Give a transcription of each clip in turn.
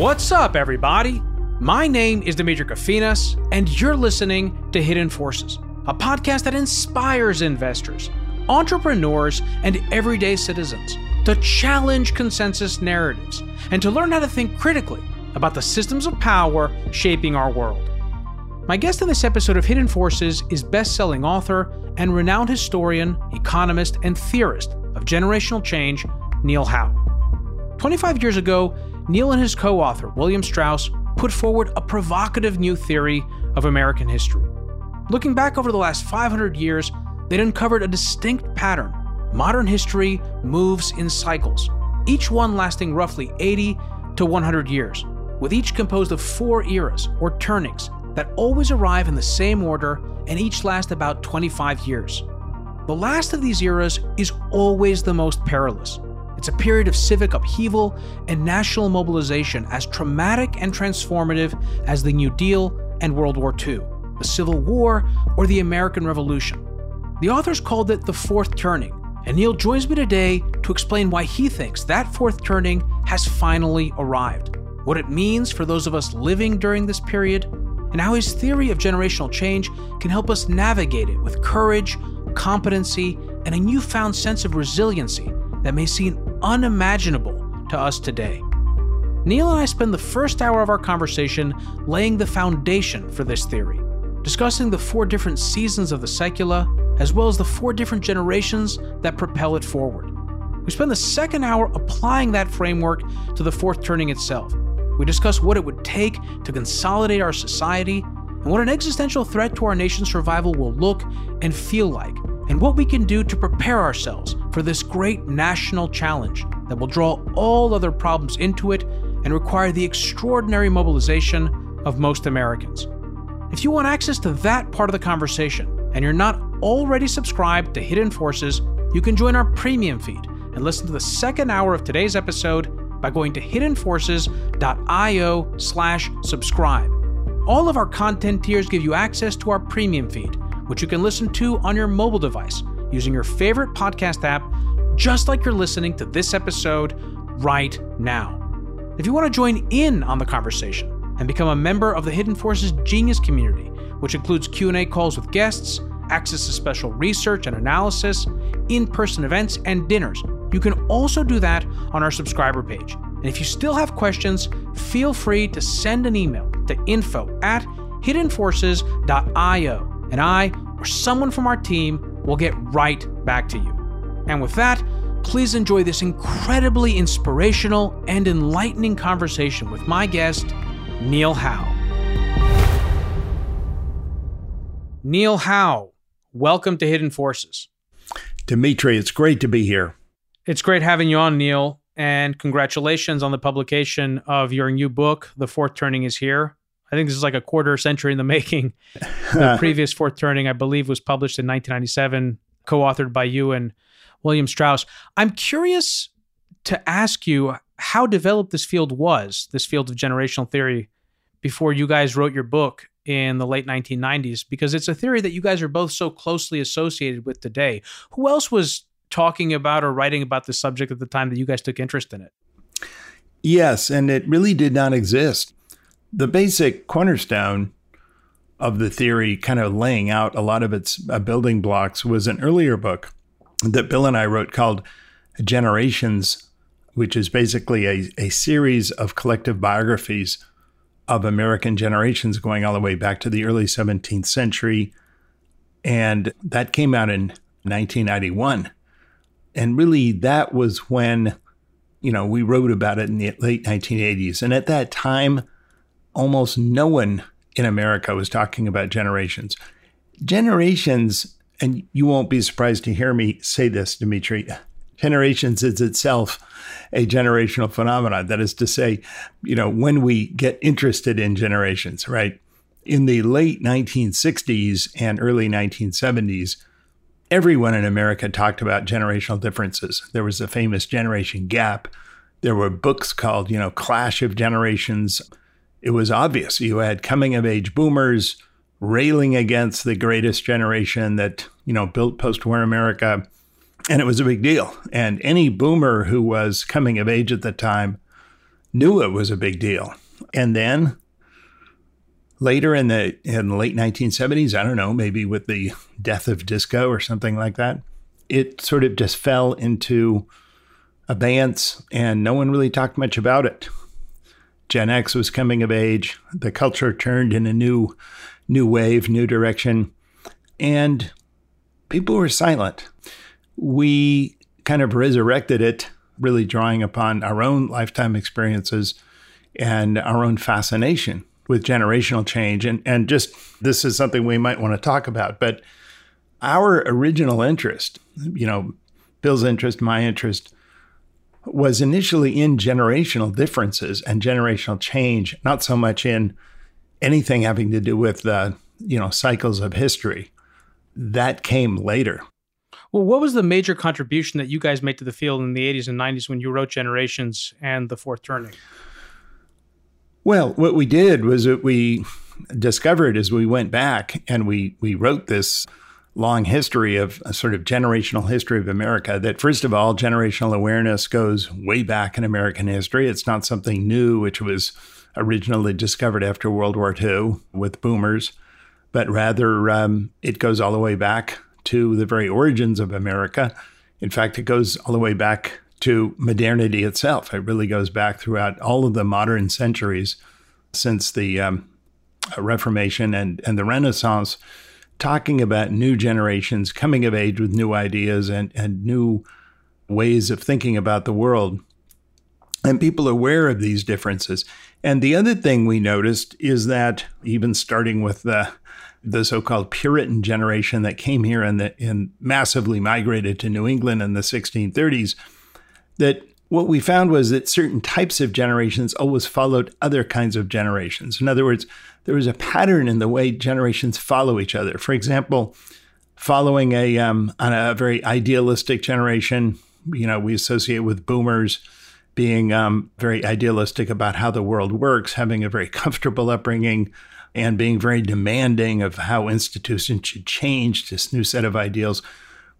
What's up, everybody? My name is Demetri Kofinas, and you're listening to Hidden Forces, a podcast that inspires investors, entrepreneurs, and everyday citizens to challenge consensus narratives and to learn how to think critically about the systems of power shaping our world. My guest in this episode of Hidden Forces is best selling author and renowned historian, economist, and theorist of generational change, Neil Howe. 25 years ago, Neil and his co author, William Strauss, put forward a provocative new theory of American history. Looking back over the last 500 years, they'd uncovered a distinct pattern. Modern history moves in cycles, each one lasting roughly 80 to 100 years, with each composed of four eras or turnings that always arrive in the same order and each last about 25 years. The last of these eras is always the most perilous. It's a period of civic upheaval and national mobilization as traumatic and transformative as the New Deal and World War II, the Civil War, or the American Revolution. The authors called it the Fourth Turning, and Neil joins me today to explain why he thinks that fourth turning has finally arrived, what it means for those of us living during this period, and how his theory of generational change can help us navigate it with courage, competency, and a newfound sense of resiliency that may seem unimaginable to us today. Neil and I spend the first hour of our conversation laying the foundation for this theory, discussing the four different seasons of the saecula, as well as the four different generations that propel it forward. We spend the second hour applying that framework to the fourth turning itself. We discuss what it would take to consolidate our society and what an existential threat to our nation's survival will look and feel like, and what we can do to prepare ourselves for this great national challenge that will draw all other problems into it and require the extraordinary mobilization of most Americans. If you want access to that part of the conversation and you're not already subscribed to Hidden Forces, you can join our premium feed and listen to the second hour of today's episode by going to hiddenforces.io slash subscribe. All of our content tiers give you access to our premium feed, which you can listen to on your mobile device using your favorite podcast app, just like you're listening to this episode right now. If you want to join in on the conversation and become a member of the Hidden Forces Genius community, which includes Q&A calls with guests, access to special research and analysis, in-person events, and dinners, you can also do that on our subscriber page. And if you still have questions, feel free to send an email to info at hiddenforces.io and I or someone from our team will get right back to you. And with that, please enjoy this incredibly inspirational and enlightening conversation with my guest, Neil Howe. Neil Howe, welcome to Hidden Forces. Demetri, it's great to be here. It's great having you on, Neil, and congratulations on the publication of your new book, The Fourth Turning is Here. I think this is like a quarter century in the making. The uh-huh. previous Fourth Turning, I believe, was published in 1997, co authored by you and William Strauss. I'm curious to ask you how developed this field was, this field of generational theory, before you guys wrote your book in the late 1990s, because it's a theory that you guys are both so closely associated with today. Who else was talking about or writing about the subject at the time that you guys took interest in it? Yes, and it really did not exist. The basic cornerstone of the theory, kind of laying out a lot of its uh, building blocks, was an earlier book that Bill and I wrote called Generations, which is basically a, a series of collective biographies of American generations going all the way back to the early 17th century. And that came out in 1991. And really, that was when, you know, we wrote about it in the late 1980s. And at that time, almost no one in America was talking about generations. Generations, and you won't be surprised to hear me say this, Demetri, generations is itself a generational phenomenon. That is to say, you know, when we get interested in generations, right? In the late 1960s and early 1970s, everyone in America talked about generational differences. There was a famous generation gap. There were books called, you know, Clash of Generations. It was obvious. You had coming of age boomers railing against the greatest generation that, you know, built post war America and it was a big deal. And any boomer who was coming of age at the time knew it was a big deal. And then later in the in the late 1970s, I don't know, maybe with the death of disco or something like that, it sort of just fell into abeyance and no one really talked much about it. Gen X was coming of age, the culture turned in a new new wave, new direction, and people were silent. We kind of resurrected it, really drawing upon our own lifetime experiences and our own fascination with generational change. And, and just this is something we might want to talk about. But our original interest, you know, Bill's interest, my interest, was initially in generational differences and generational change, not so much in anything having to do with the, you know, cycles of history. That came later. Well, what was the major contribution that you guys made to the field in the 80s and 90s when you wrote Generations and The Fourth Turning? Well, what we did was that we discovered as we went back and we we wrote this long history of a sort of generational history of America that first of all generational awareness goes way back in American history. It's not something new which was originally discovered after World War II with boomers but rather um, it goes all the way back to the very origins of America. In fact it goes all the way back to modernity itself. It really goes back throughout all of the modern centuries since the um, Reformation and, and the Renaissance, talking about new generations coming of age with new ideas and, and new ways of thinking about the world. And people are aware of these differences. And the other thing we noticed is that even starting with the the so-called Puritan generation that came here and, the, and massively migrated to New England in the 1630s, that what we found was that certain types of generations always followed other kinds of generations. In other words, there was a pattern in the way generations follow each other. For example, following a um, on a very idealistic generation, you know, we associate with boomers being um, very idealistic about how the world works, having a very comfortable upbringing, and being very demanding of how institutions should change this new set of ideals.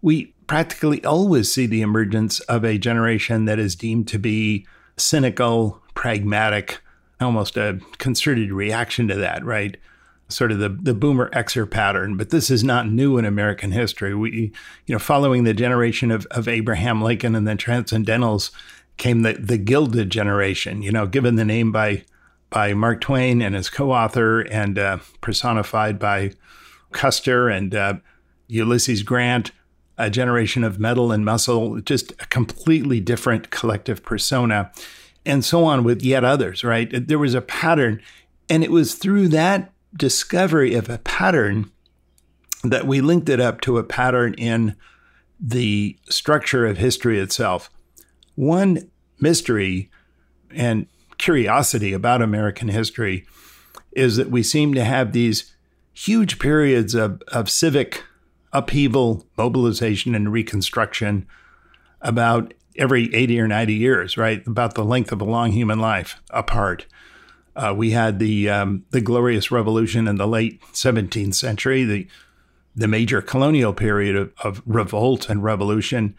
We practically always see the emergence of a generation that is deemed to be cynical, pragmatic, almost a concerted reaction to that, right? Sort of the, the boomer Xer pattern. But this is not new in American history. We, you know, following the generation of, of Abraham Lincoln and the Transcendentals came the, the Gilded generation, you know, given the name by by Mark Twain and his co-author and uh, personified by Custer and uh, Ulysses Grant a generation of metal and muscle, just a completely different collective persona, and so on with yet others, right? There was a pattern. And it was through that discovery of a pattern that we linked it up to a pattern in the structure of history itself. One mystery and curiosity about American history is that we seem to have these huge periods of, of civic upheaval, mobilization, and reconstruction about every 80 or 90 years, right? About the length of a long human life apart. Uh, we had the um, the glorious revolution in the late 17th century, the the major colonial period of, of revolt and revolution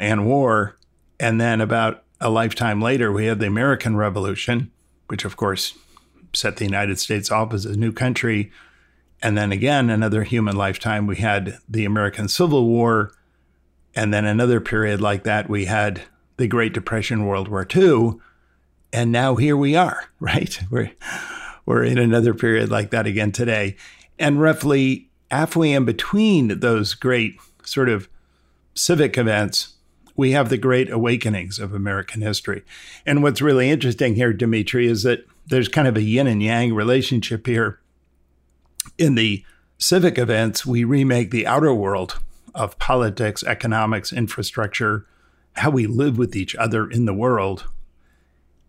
and war, and then about a lifetime later, we had the American Revolution, which of course set the United States off as a new country and then again, another human lifetime, we had the American Civil War. And then another period like that, we had the Great Depression, World War II. And now here we are, right? We're, we're in another period like that again today. And roughly halfway in between those great sort of civic events, we have the great awakenings of American history. And what's really interesting here, Demetri, is that there's kind of a yin and yang relationship here in the civic events, we remake the outer world of politics, economics, infrastructure, how we live with each other in the world.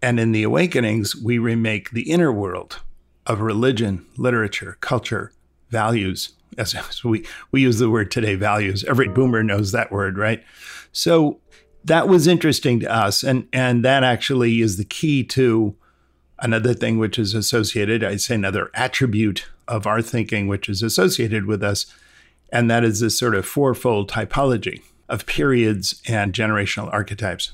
And in the awakenings, we remake the inner world of religion, literature, culture, values. As, we, we use the word today, values. Every boomer knows that word, right? So that was interesting to us. And, and that actually is the key to another thing which is associated, I'd say another attribute of our thinking which is associated with us, and that is this sort of fourfold typology of periods and generational archetypes.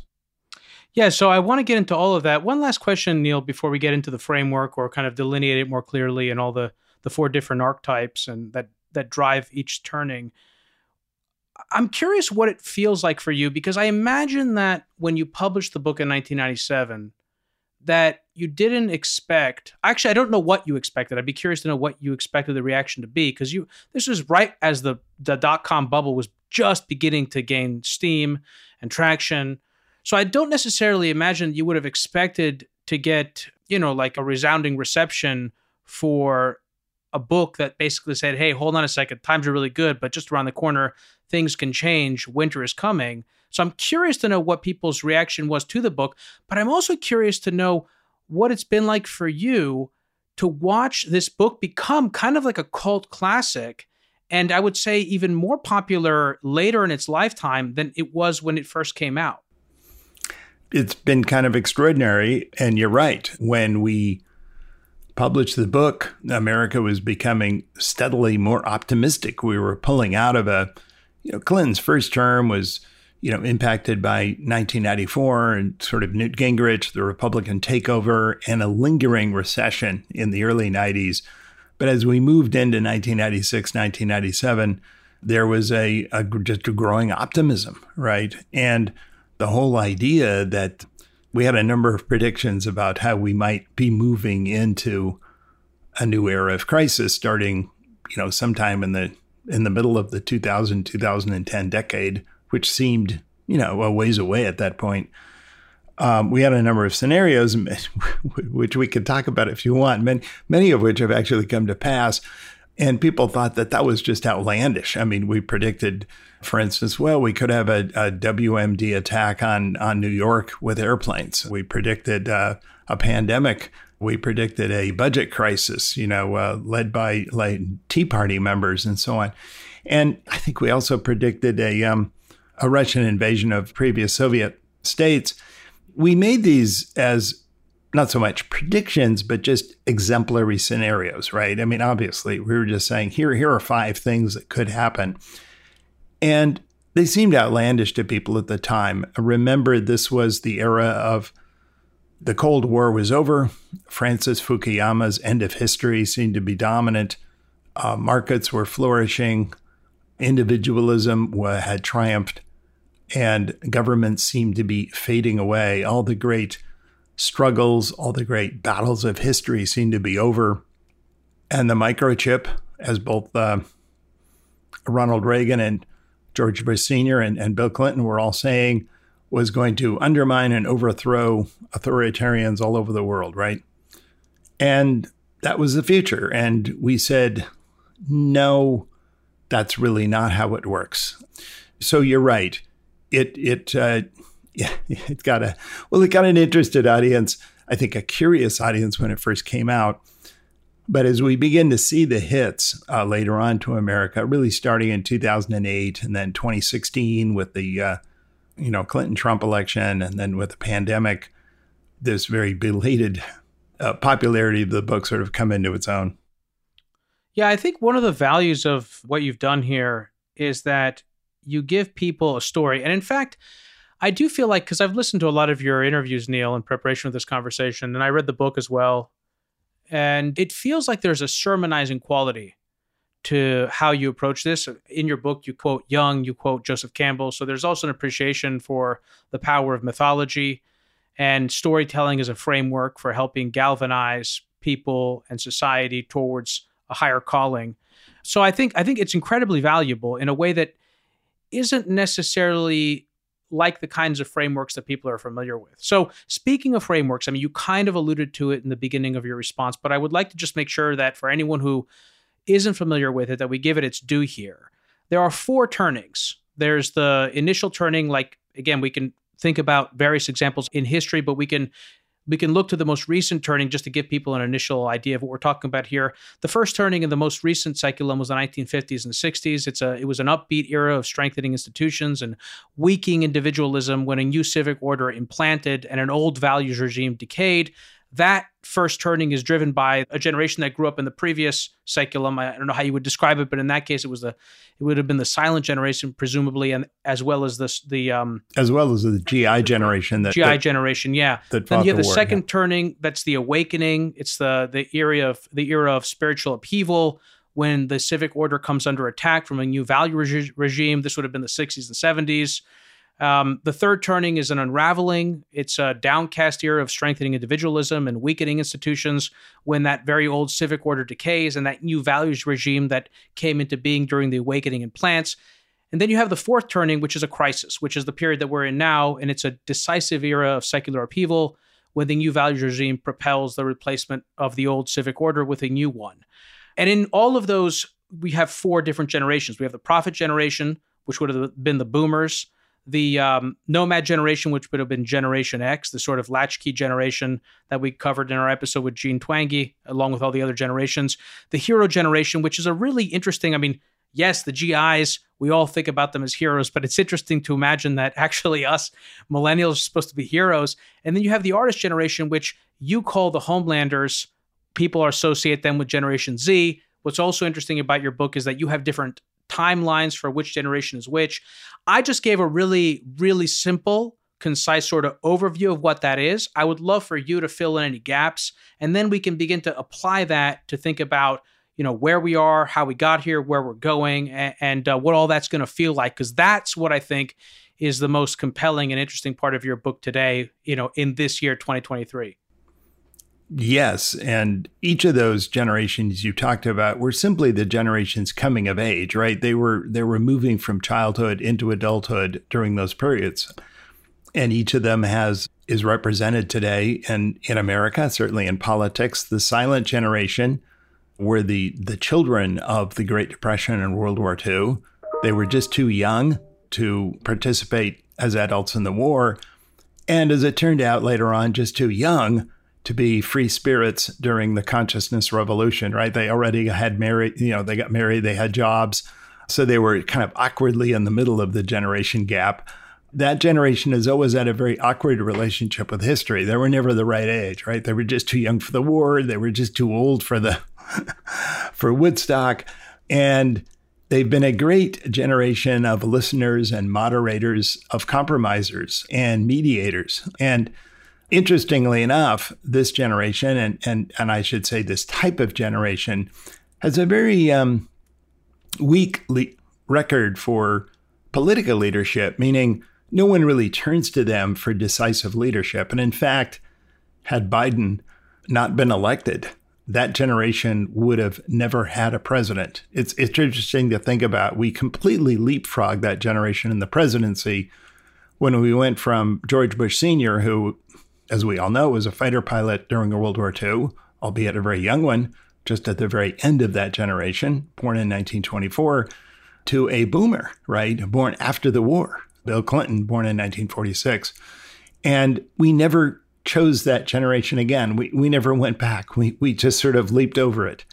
Yeah, so I want to get into all of that. One last question, Neil, before we get into the framework or kind of delineate it more clearly and all the the four different archetypes and that that drive each turning. I'm curious what it feels like for you because I imagine that when you published the book in 1997 that you didn't expect actually I don't know what you expected. I'd be curious to know what you expected the reaction to be because you this was right as the the dot com bubble was just beginning to gain steam and traction. So I don't necessarily imagine you would have expected to get, you know, like a resounding reception for a book that basically said, "Hey, hold on a second, times are really good, but just around the corner, things can change. Winter is coming." So I'm curious to know what people's reaction was to the book, but I'm also curious to know what it's been like for you to watch this book become kind of like a cult classic and I would say even more popular later in its lifetime than it was when it first came out. It's been kind of extraordinary and you're right. When we published the book, America was becoming steadily more optimistic. We were pulling out of a, you know, Clinton's first term was, you know, impacted by 1994 and sort of Newt Gingrich, the Republican takeover, and a lingering recession in the early 90s. But as we moved into 1996, 1997, there was a, a just a growing optimism, right? And the whole idea that we had a number of predictions about how we might be moving into a new era of crisis starting, you know, sometime in the in the middle of the 2000 2010 decade, which seemed, you know, a ways away at that point. Um, we had a number of scenarios, which we could talk about if you want, many, many of which have actually come to pass. And people thought that that was just outlandish. I mean, we predicted for instance, well, we could have a, a WMD attack on, on New York with airplanes. We predicted uh, a pandemic. We predicted a budget crisis, you know, uh, led by like Tea Party members and so on. And I think we also predicted a, um, a Russian invasion of previous Soviet states. We made these as not so much predictions, but just exemplary scenarios, right? I mean, obviously, we were just saying here, here are five things that could happen. And they seemed outlandish to people at the time. Remember, this was the era of the Cold War was over. Francis Fukuyama's end of history seemed to be dominant. Uh, markets were flourishing. Individualism had triumphed. And governments seemed to be fading away. All the great struggles, all the great battles of history seemed to be over. And the microchip, as both uh, Ronald Reagan and George Bush Sr. And, and Bill Clinton were all saying was going to undermine and overthrow authoritarians all over the world, right? And that was the future. And we said, no, that's really not how it works. So you're right. It it uh, yeah, it got a well, it got an interested audience. I think a curious audience when it first came out. But as we begin to see the hits uh, later on to America, really starting in 2008 and then 2016 with the uh, you know Clinton Trump election, and then with the pandemic, this very belated uh, popularity of the book sort of come into its own. Yeah, I think one of the values of what you've done here is that you give people a story, and in fact. I do feel like because I've listened to a lot of your interviews, Neil, in preparation for this conversation, and I read the book as well. And it feels like there's a sermonizing quality to how you approach this. In your book, you quote Jung, you quote Joseph Campbell. So there's also an appreciation for the power of mythology and storytelling as a framework for helping galvanize people and society towards a higher calling. So I think I think it's incredibly valuable in a way that isn't necessarily like the kinds of frameworks that people are familiar with. So, speaking of frameworks, I mean, you kind of alluded to it in the beginning of your response, but I would like to just make sure that for anyone who isn't familiar with it, that we give it its due here. There are four turnings. There's the initial turning, like, again, we can think about various examples in history, but we can we can look to the most recent turning just to give people an initial idea of what we're talking about here. The first turning in the most recent saeculum was the 1950s and 60s. It's a it was an upbeat era of strengthening institutions and weakening individualism when a new civic order implanted and an old values regime decayed. That first turning is driven by a generation that grew up in the previous saeculum. I don't know how you would describe it, but in that case, it was the it would have been the silent generation, presumably, and as well as the the um as well as the GI generation that GI that, generation, yeah. That then you have the, the war, second yeah. turning. That's the awakening. It's the the era of the era of spiritual upheaval when the civic order comes under attack from a new value regi- regime. This would have been the 60s and 70s. Um, the third turning is an unraveling. It's a downcast era of strengthening individualism and weakening institutions when that very old civic order decays and that new values regime that came into being during the awakening implants. And then you have the fourth turning, which is a crisis, which is the period that we're in now. And it's a decisive era of secular upheaval when the new values regime propels the replacement of the old civic order with a new one. And in all of those, we have four different generations. We have the prophet generation, which would have been the boomers the um, nomad generation, which would have been Generation X, the sort of latchkey generation that we covered in our episode with Jean Twenge, along with all the other generations. The hero generation, which is a really interesting, I mean, yes, the GIs, we all think about them as heroes, but it's interesting to imagine that actually us millennials are supposed to be heroes. And then you have the artist generation, which you call the homelanders. People associate them with Generation Z. What's also interesting about your book is that you have different timelines for which generation is which. I just gave a really, really simple, concise sort of overview of what that is. I would love for you to fill in any gaps, and then we can begin to apply that to think about you know where we are how we got here where we're going and, and uh, what all that's going to feel like because that's what i think is the most compelling and interesting part of your book today you know in this year 2023 Yes, and each of those generations you talked about were simply the generations coming of age, right? They were they were moving from childhood into adulthood during those periods. And each of them has is represented today and in America, certainly in politics. The silent generation were the the children of the Great Depression and World War II. They were just too young to participate as adults in the war. And as it turned out later on, just too young to be free spirits during the consciousness revolution, right? They already had married, you know, they got married, they had jobs. So they were kind of awkwardly in the middle of the generation gap. That generation has always had a very awkward relationship with history. They were never the right age, right? They were just too young for the war. They were just too old for the for Woodstock. And they've been a great generation of listeners and moderators, of compromisers and mediators. And interestingly enough, this generation, and, and, and I should say this type of generation, has a very um, weak le- record for political leadership, meaning no one really turns to them for decisive leadership. And in fact, had Biden not been elected, that generation would have never had a president. It's it's interesting to think about. We completely leapfrogged that generation in the presidency when we went from George Bush Sr., who as we all know, was a fighter pilot during World War II, albeit a very young one, just at the very end of that generation, born in 1924, to a boomer, right? Born after the war, Bill Clinton, born in 1946. And we never chose that generation again. We, we never went back. We, we just sort of leaped over it.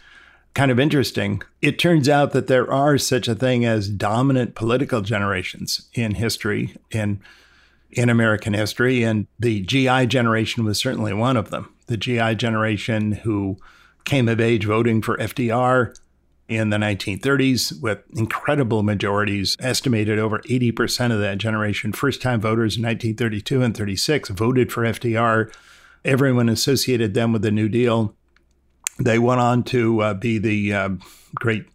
Kind of interesting. It turns out that there are such a thing as dominant political generations in history. And in American history. And the GI generation was certainly one of them. The GI generation who came of age voting for FDR in the 1930s with incredible majorities, estimated over 80% of that generation, first time voters in 1932 and 36 voted for FDR. Everyone associated them with the New Deal. They went on to uh, be the uh, great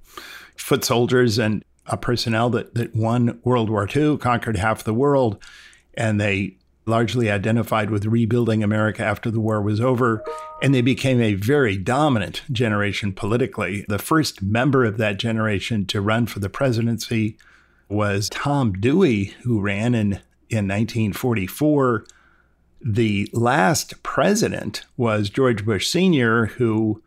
foot soldiers and a personnel that, that won World War II, conquered half the world and they largely identified with rebuilding America after the war was over, and they became a very dominant generation politically. The first member of that generation to run for the presidency was Tom Dewey, who ran in, in 1944. The last president was George Bush Sr., who,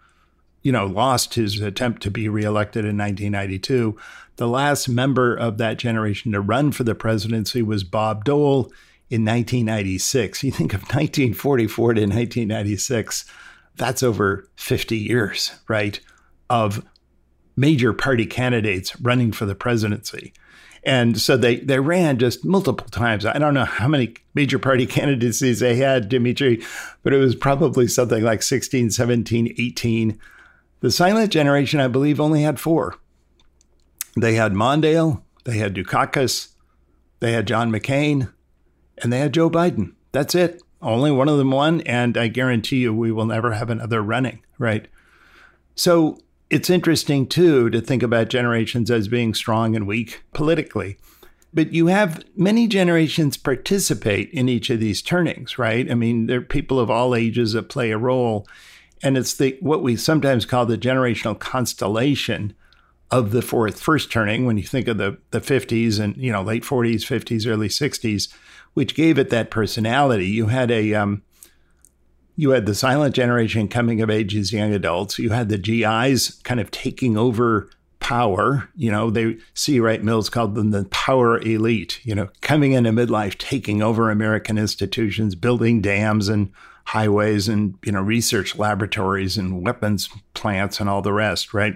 you know, lost his attempt to be reelected in 1992. The last member of that generation to run for the presidency was Bob Dole in 1996. You think of 1944 to 1996, that's over 50 years, right, of major party candidates running for the presidency. And so they, they ran just multiple times. I don't know how many major party candidacies they had, Demetri, but it was probably something like 16, 17, 18. The silent generation, I believe, only had four. They had Mondale, they had Dukakis, they had John McCain, and they had Joe Biden. That's it. Only one of them won, and I guarantee you we will never have another running, right? So it's interesting, too, to think about generations as being strong and weak politically. But you have many generations participate in each of these turnings, right? I mean, there are people of all ages that play a role. And it's the what we sometimes call the generational constellation of the fourth first turning when you think of the, the 50s and you know late 40s 50s early 60s which gave it that personality. You had a um, you had the silent generation coming of age as young adults. You had the gis kind of taking over power. You know they C. Wright Mills called them the power elite you know coming into midlife taking over american institutions building dams and highways and you know research laboratories and weapons plants and all the rest right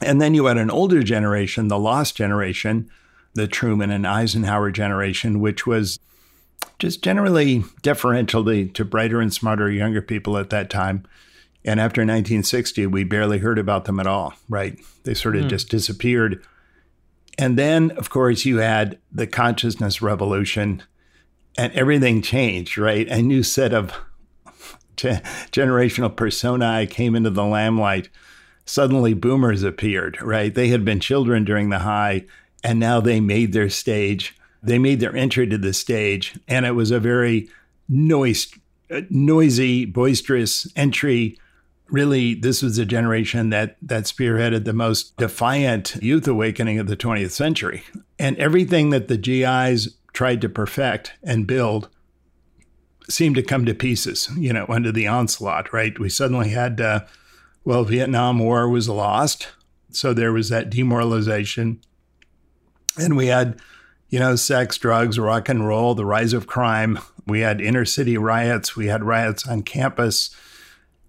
and then you had an older generation, the lost generation, the Truman and Eisenhower generation, which was just generally deferential to, to brighter and smarter younger people at that time. And after 1960, we barely heard about them at all, right? They sort of mm. just disappeared. And then, of course, you had the consciousness revolution and everything changed, right? A new set of generational personae came into the limelight suddenly boomers appeared, right? They had been children during the high, and now they made their stage. They made their entry to the stage, and it was a very noise, noisy, boisterous entry. Really, this was a generation that that spearheaded the most defiant youth awakening of the 20th century. And everything that the GIs tried to perfect and build seemed to come to pieces, you know, under the onslaught, right? We suddenly had uh, well, Vietnam War was lost. So there was that demoralization. And we had, you know, sex, drugs, rock and roll, the rise of crime. We had inner city riots. We had riots on campus.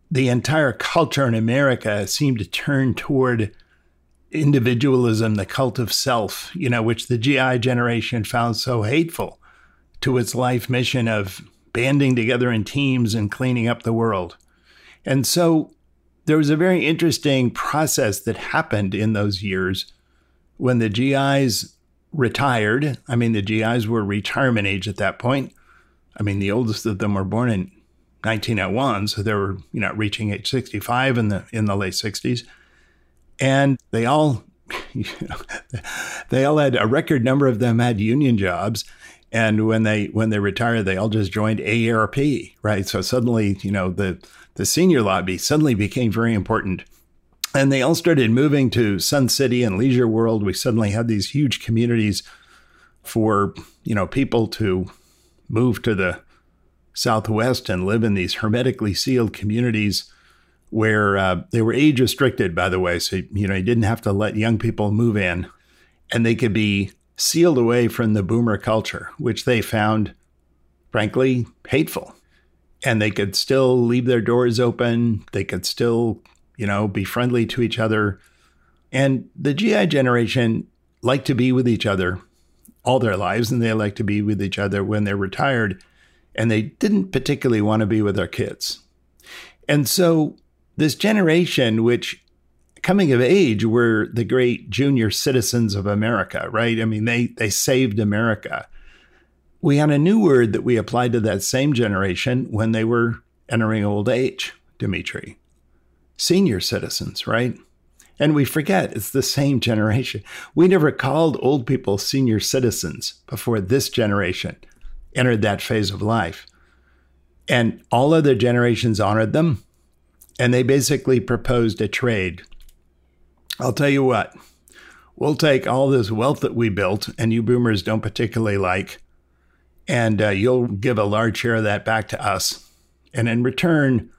The entire culture in America seemed to turn toward individualism, the cult of self, you know, which the GI generation found so hateful to its life mission of banding together in teams and cleaning up the world. And so there was a very interesting process that happened in those years when the GIs retired. I mean, the GIs were retirement age at that point. I mean, the oldest of them were born in 1901, so they were, you know, reaching age 65 in the in the late 60s. And they all you know, they all had a record number of them had union jobs and when they when they retired they all just joined AARP, right? So suddenly, you know, the the senior lobby suddenly became very important. And they all started moving to Sun City and Leisure World. We suddenly had these huge communities for, you know, people to move to the Southwest and live in these hermetically sealed communities where uh, they were age restricted, by the way. So, you know, you didn't have to let young people move in and they could be sealed away from the boomer culture, which they found, frankly, hateful and they could still leave their doors open. They could still, you know, be friendly to each other. And the GI generation like to be with each other all their lives, and they like to be with each other when they're retired. And they didn't particularly want to be with their kids. And so, this generation, which coming of age were the great junior citizens of America, right? I mean, they they saved America we had a new word that we applied to that same generation when they were entering old age, Demetri. Senior citizens, right? And we forget it's the same generation. We never called old people senior citizens before this generation entered that phase of life. And all other generations honored them. And they basically proposed a trade. I'll tell you what, we'll take all this wealth that we built and you boomers don't particularly like, and uh, you'll give a large share of that back to us. And in return,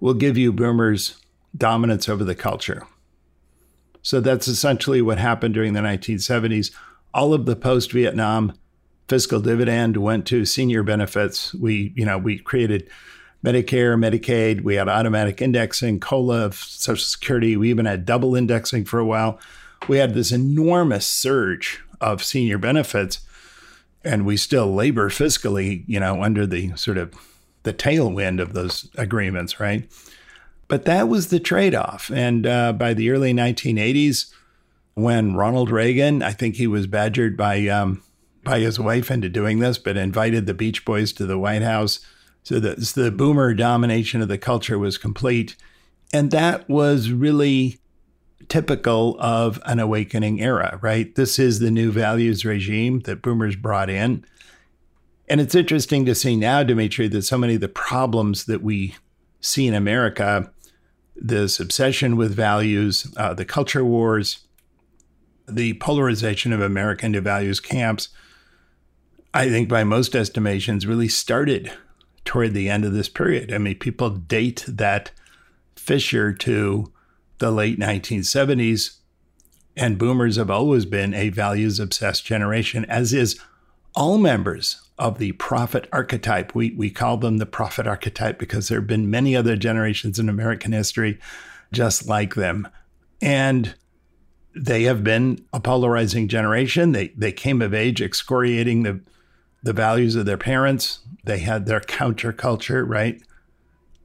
we'll give you boomers dominance over the culture. So that's essentially what happened during the 1970s. All of the post Vietnam fiscal dividend went to senior benefits. We, you know, we created Medicare, Medicaid, we had automatic indexing, COLA, Social Security. We even had double indexing for a while. We had this enormous surge of senior benefits. And we still labor fiscally, you know, under the sort of the tailwind of those agreements, right? But that was the trade off. And uh, by the early 1980s, when Ronald Reagan, I think he was badgered by um, by his wife into doing this, but invited the Beach Boys to the White House. So the, the boomer domination of the culture was complete. And that was really typical of an awakening era, right? This is the new values regime that boomers brought in. And it's interesting to see now, Demetri, that so many of the problems that we see in America, this obsession with values, uh, the culture wars, the polarization of American to values camps, I think by most estimations really started toward the end of this period. I mean, people date that fissure to the late 1970s, and boomers have always been a values obsessed generation, as is all members of the prophet archetype. We, we call them the prophet archetype because there have been many other generations in American history just like them. And they have been a polarizing generation. They, they came of age excoriating the, the values of their parents. They had their counterculture, right?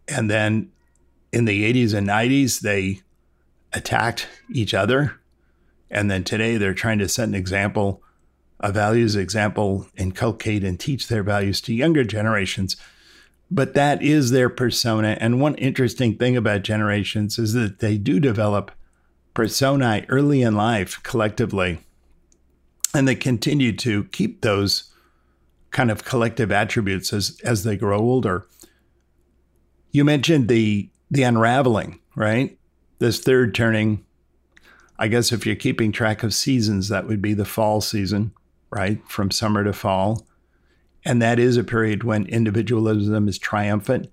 And then in the 80s and 90s, they attacked each other. And then today they're trying to set an example, a values example, inculcate and teach their values to younger generations. But that is their persona. And one interesting thing about generations is that they do develop personae early in life collectively. And they continue to keep those kind of collective attributes as, as they grow older. You mentioned the the unraveling, right? This third turning, I guess if you're keeping track of seasons, that would be the fall season, right? From summer to fall. And that is a period when individualism is triumphant,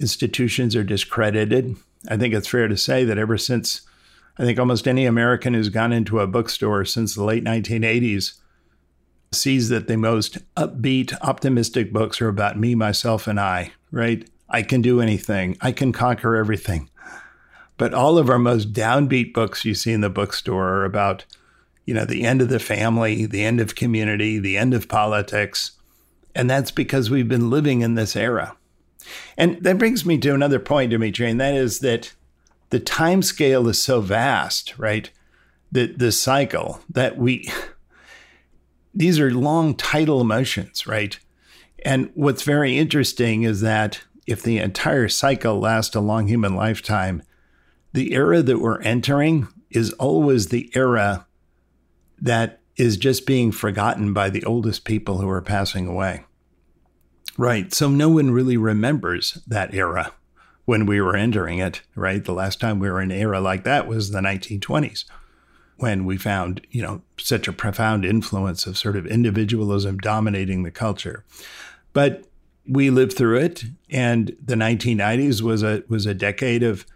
institutions are discredited. I think it's fair to say that ever since, I think almost any American who's gone into a bookstore since the late 1980s sees that the most upbeat, optimistic books are about me, myself, and I, right? I can do anything, I can conquer everything. But all of our most downbeat books you see in the bookstore are about, you know, the end of the family, the end of community, the end of politics. And that's because we've been living in this era. And that brings me to another point, Demetri, and that is that the time scale is so vast, right? That the cycle that we these are long tidal emotions, right? And what's very interesting is that if the entire cycle lasts a long human lifetime, the era that we're entering is always the era that is just being forgotten by the oldest people who are passing away. Right. So no one really remembers that era when we were entering it, right? The last time we were in an era like that was the 1920s when we found, you know, such a profound influence of sort of individualism dominating the culture. But we lived through it and the 1990s was a was a decade of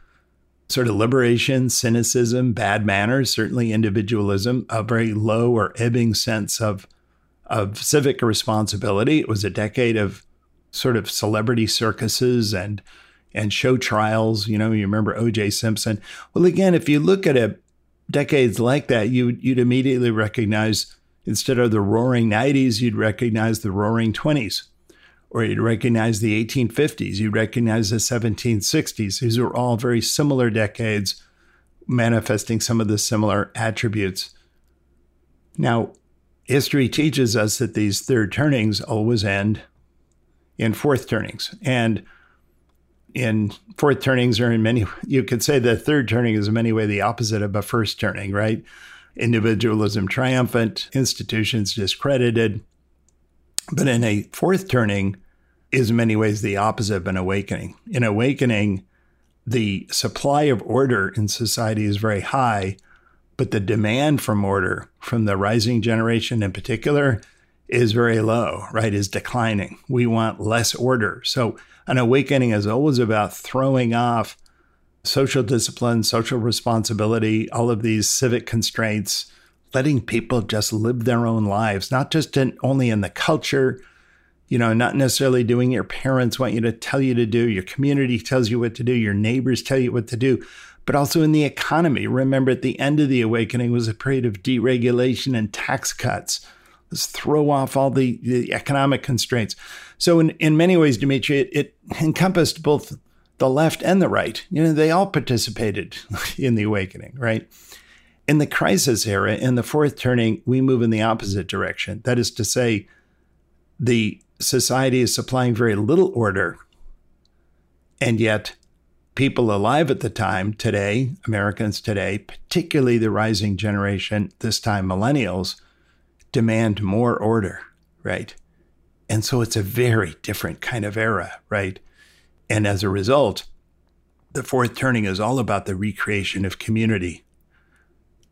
sort of liberation, cynicism, bad manners, certainly individualism, a very low or ebbing sense of of civic responsibility. It was a decade of sort of celebrity circuses and and show trials. You know, you remember O.J. Simpson. Well, again, if you look at a decades like that, you you'd immediately recognize instead of the roaring 90s, you'd recognize the roaring 20s or you'd recognize the 1850s, you'd recognize the 1760s. These are all very similar decades, manifesting some of the similar attributes. Now, history teaches us that these third turnings always end in fourth turnings. And in fourth turnings are in many you could say the third turning is in many way the opposite of a first turning, right? Individualism triumphant, institutions discredited, but in a fourth turning is in many ways the opposite of an awakening. In awakening, the supply of order in society is very high, but the demand from order from the rising generation in particular is very low, right? Is declining. We want less order. So an awakening is always about throwing off social discipline, social responsibility, all of these civic constraints, letting people just live their own lives, not just in, only in the culture, you know, not necessarily doing your parents want you to tell you to do, your community tells you what to do, your neighbors tell you what to do, but also in the economy. Remember, at the end of the awakening was a period of deregulation and tax cuts. Let's throw off all the, the economic constraints. So, in, in many ways, Demetri, it, it encompassed both the left and the right. You know, they all participated in the awakening, right? In the crisis era, in the fourth turning, we move in the opposite direction. That is to say, the society is supplying very little order, and yet people alive at the time today, Americans today, particularly the rising generation, this time millennials, demand more order, right? And so it's a very different kind of era, right? And as a result, the fourth turning is all about the recreation of community.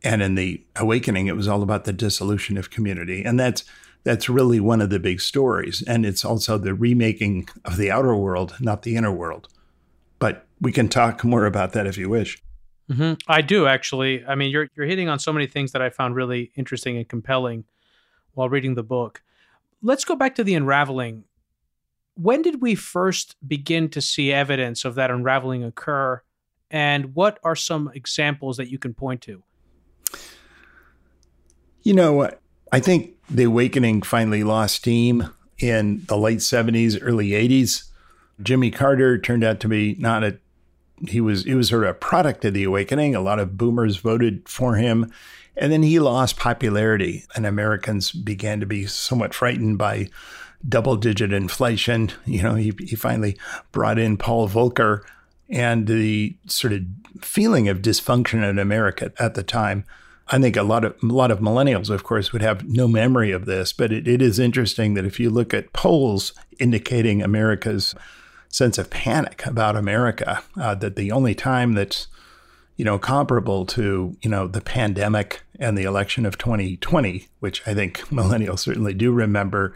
And in the awakening, it was all about the dissolution of community. And that's that's really one of the big stories. And it's also the remaking of the outer world, not the inner world. But we can talk more about that if you wish. Mm-hmm. I do actually. I mean, you're you're hitting on so many things that I found really interesting and compelling while reading the book. Let's go back to the unraveling. When did we first begin to see evidence of that unraveling occur, and what are some examples that you can point to? You know, I think the awakening finally lost steam in the late 70s, early 80s. Jimmy Carter turned out to be not a he was he was sort of a product of the awakening. A lot of boomers voted for him. And then he lost popularity, and Americans began to be somewhat frightened by double digit inflation. You know, he, he finally brought in Paul Volcker, and the sort of feeling of dysfunction in America at the time I think a lot of a lot of millennials, of course, would have no memory of this, but it, it is interesting that if you look at polls indicating America's sense of panic about America, uh, that the only time that's you know comparable to you know the pandemic and the election of 2020, which I think millennials certainly do remember,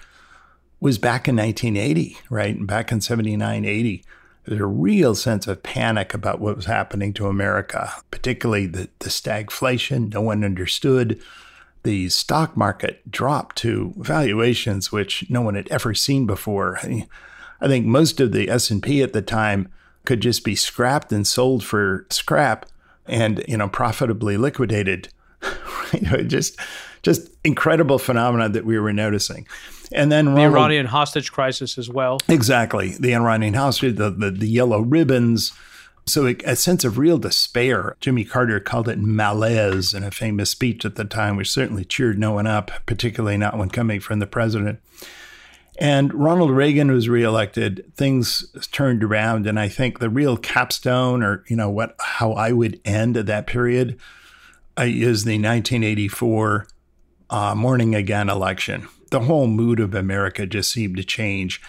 was back in 1980, right? Back in 79, 80 there's a real sense of panic about what was happening to America, particularly the, the stagflation. No one understood. The stock market dropped to valuations which no one had ever seen before. I think most of the S&P at the time could just be scrapped and sold for scrap and, you know, profitably liquidated. just just incredible phenomena that we were noticing. And then Ronald, the Iranian hostage crisis as well. Exactly. The Iranian hostage, the, the, the yellow ribbons. So a, a, sense of real despair. Jimmy Carter called it malaise in a famous speech at the time, which certainly cheered no one up, particularly not when coming from the president. And Ronald Reagan was reelected. Things turned around, and I think the real capstone, or you know what, how I would end that period, uh, is the 1984 uh, morning again election the whole mood of America just seemed to change.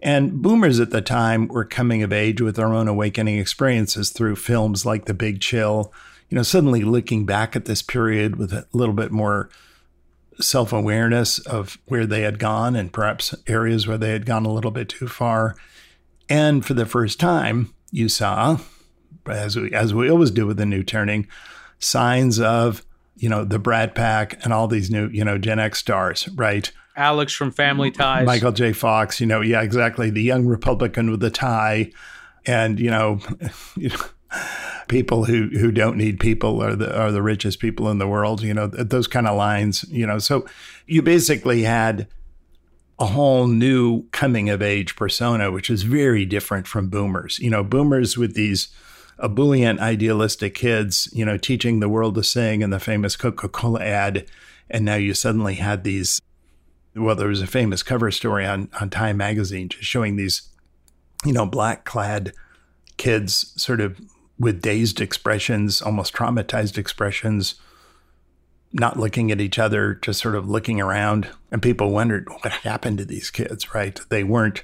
And boomers at the time were coming of age with their own awakening experiences through films like The Big Chill. You know, suddenly looking back at this period with a little bit more self awareness of where they had gone and perhaps areas where they had gone a little bit too far. And for the first time, you saw, as we, as we always do with the new turning, signs of, you know, the Brat Pack and all these new, you know, Gen X stars, right? Alex from Family Ties. Michael J. Fox, you know, yeah, exactly. The young Republican with the tie. And, you know, you know people who, who don't need people are the are the richest people in the world, you know, those kind of lines, you know. So you basically had a whole new coming of age persona, which is very different from boomers. You know, boomers with these ebullient, idealistic kids, you know, teaching the world to sing in the famous Coca Cola ad. And now you suddenly had these well, there was a famous cover story on, on Time magazine just showing these, you know, black clad kids sort of with dazed expressions, almost traumatized expressions, not looking at each other, just sort of looking around. And people wondered what happened to these kids, right? They weren't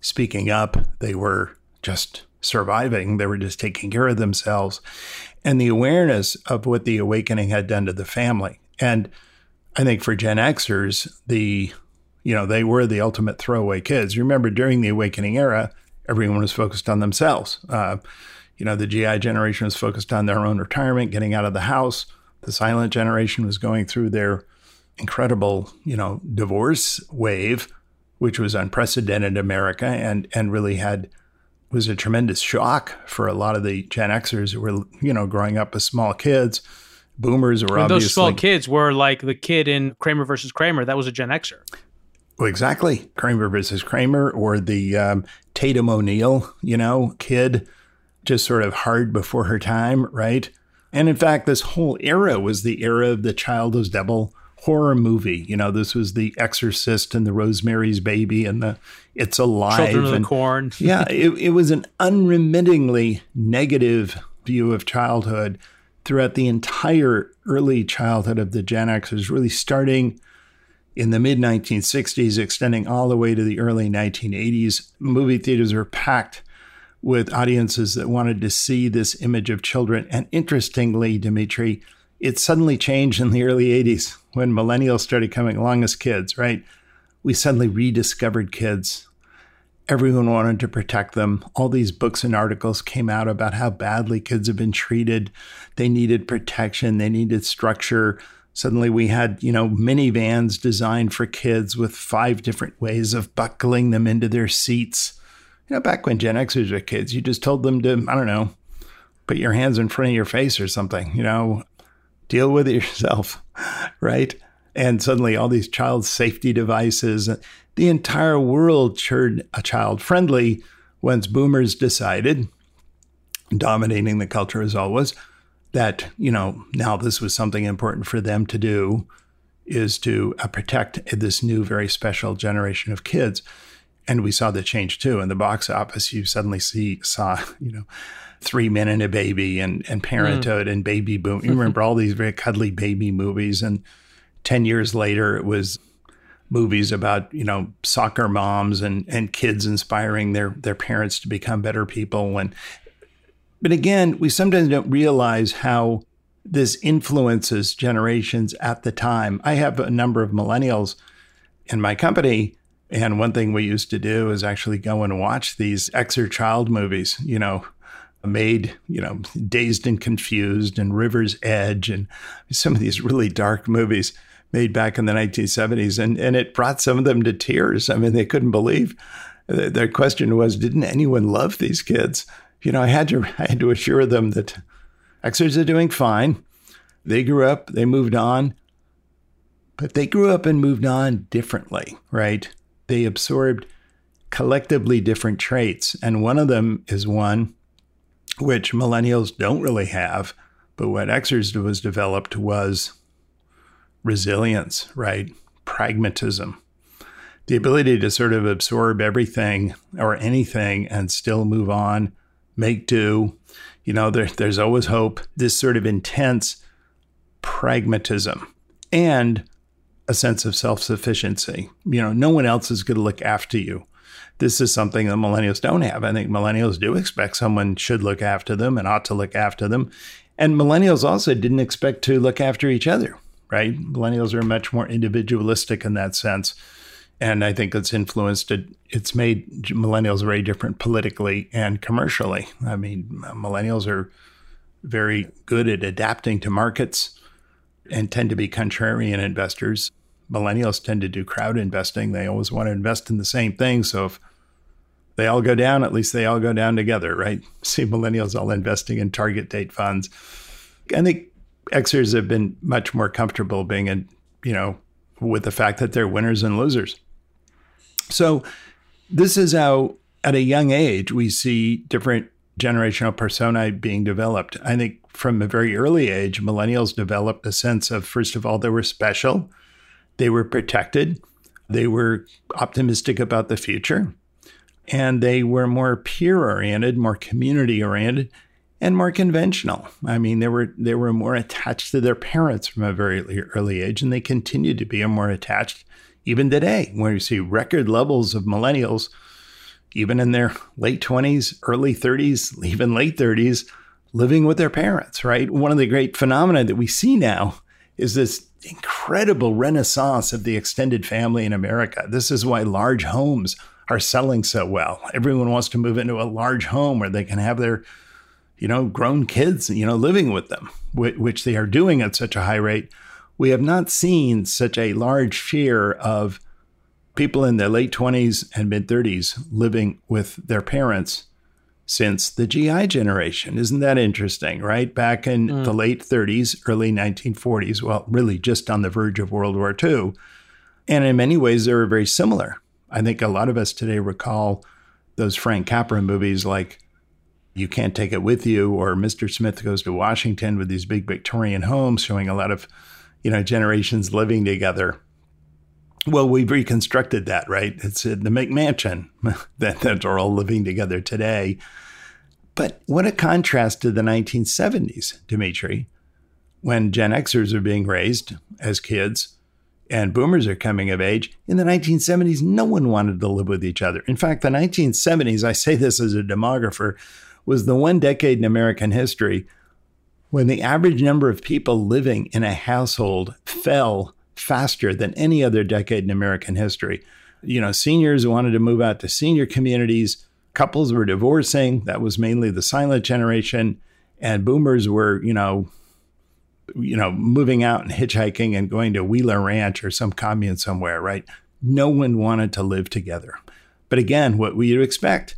speaking up, they were just surviving, they were just taking care of themselves. And the awareness of what the awakening had done to the family. And I think for Gen Xers, the you know they were the ultimate throwaway kids. Remember during the awakening era, everyone was focused on themselves. Uh, you know, the GI generation was focused on their own retirement, getting out of the house. The silent generation was going through their incredible, you know, divorce wave. which was unprecedented in America and and really had was a tremendous shock for a lot of the Gen Xers who were you know growing up as small kids. Boomers were obviously those small kids were like the kid in Kramer versus Kramer. That was a Gen Xer. Well, exactly, Kramer versus Kramer, or the um, Tatum O'Neal, you know, kid, just sort of hard before her time, right? And in fact, this whole era was the era of the child Child's Devil horror movie. You know, this was The Exorcist and the Rosemary's Baby and the It's Alive. Children of and, the Corn. yeah, it, it was an unremittingly negative view of childhood throughout the entire early childhood of the Gen Xers, really starting in the mid 1960s, extending all the way to the early 1980s. Movie theaters were packed with audiences that wanted to see this image of children. And interestingly, Demetri, it suddenly changed in the early 80s when millennials started coming along as kids, right? We suddenly rediscovered kids. Everyone wanted to protect them. All these books and articles came out about how badly kids have been treated. They needed protection, they needed structure. Suddenly we had, you know, minivans designed for kids with five different ways of buckling them into their seats. You know, back when Gen Xers were kids, you just told them to, I don't know, put your hands in front of your face or something, you know, deal with it yourself, right? And suddenly all these child safety devices, the entire world turned a child friendly once boomers decided, dominating the culture as always, that, you know, now this was something important for them to do is to uh, protect this new, very special generation of kids. And we saw the change too. In the box office, you suddenly see saw, you know, Three Men and a Baby and, and Parenthood mm. and Baby Boom. You remember all these very cuddly baby movies. And 10 years later, it was movies about, you know, soccer moms and, and kids inspiring their, their parents to become better people. And, but again, we sometimes don't realize how this influences generations at the time. I have a number of millennials in my company. And one thing we used to do is actually go and watch these Xer child movies, you know, made, you know, Dazed and Confused and River's Edge and some of these really dark movies made back in the 1970s. And, and it brought some of them to tears. I mean, they couldn't believe. Their question was, didn't anyone love these kids? You know, I had to I had to assure them that Xers are doing fine. They grew up, they moved on, but they grew up and moved on differently, right? They absorbed collectively different traits. And one of them is one which millennials don't really have. But what Xers was developed was resilience, right? Pragmatism. The ability to sort of absorb everything or anything and still move on, make do. You know, there, there's always hope. This sort of intense pragmatism and a sense of self sufficiency. You know, no one else is going to look after you this is something that millennials don't have. I think millennials do expect someone should look after them and ought to look after them. And millennials also didn't expect to look after each other, right? Millennials are much more individualistic in that sense. And I think it's influenced it, it's made millennials very different politically and commercially. I mean, millennials are very good at adapting to markets and tend to be contrarian investors millennials tend to do crowd investing. They always want to invest in the same thing. So if they all go down, at least they all go down together, right? See millennials all investing in target date funds. I think Xers have been much more comfortable being in, you know, with the fact that they're winners and losers. So this is how at a young age we see different generational personae being developed. I think from a very early age, millennials developed a sense of, first of all, they were special. They were protected. They were optimistic about the future. And they were more peer oriented, more community oriented, and more conventional. I mean, they were they were more attached to their parents from a very early age, and they continue to be more attached even today, where you see record levels of millennials, even in their late 20s, early 30s, even late 30s, living with their parents, right? One of the great phenomena that we see now is this incredible renaissance of the extended family in America. This is why large homes are selling so well. Everyone wants to move into a large home where they can have their, you know, grown kids, you know, living with them, which they are doing at such a high rate. We have not seen such a large fear of people in their late 20s and mid 30s living with their parents since the GI generation. Isn't that interesting, right? Back in mm. the late 30s, early 1940s, well, really just on the verge of World War II. And in many ways, they were very similar. I think a lot of us today recall those Frank Capra movies like You Can't Take It With You or Mr. Smith Goes to Washington with these big Victorian homes showing a lot of, you know, generations living together. Well, we've reconstructed that, right? It's the McMansion that, that are all living together today. But what a contrast to the 1970s, Demetri, when Gen Xers are being raised as kids and boomers are coming of age. In the 1970s, no one wanted to live with each other. In fact, the 1970s, I say this as a demographer, was the one decade in American history when the average number of people living in a household fell faster than any other decade in American history. You know, seniors wanted to move out to senior communities, couples were divorcing, that was mainly the silent generation, and boomers were, you know, you know, moving out and hitchhiking and going to Wheeler Ranch or some commune somewhere, right? No one wanted to live together. But again, what would you expect?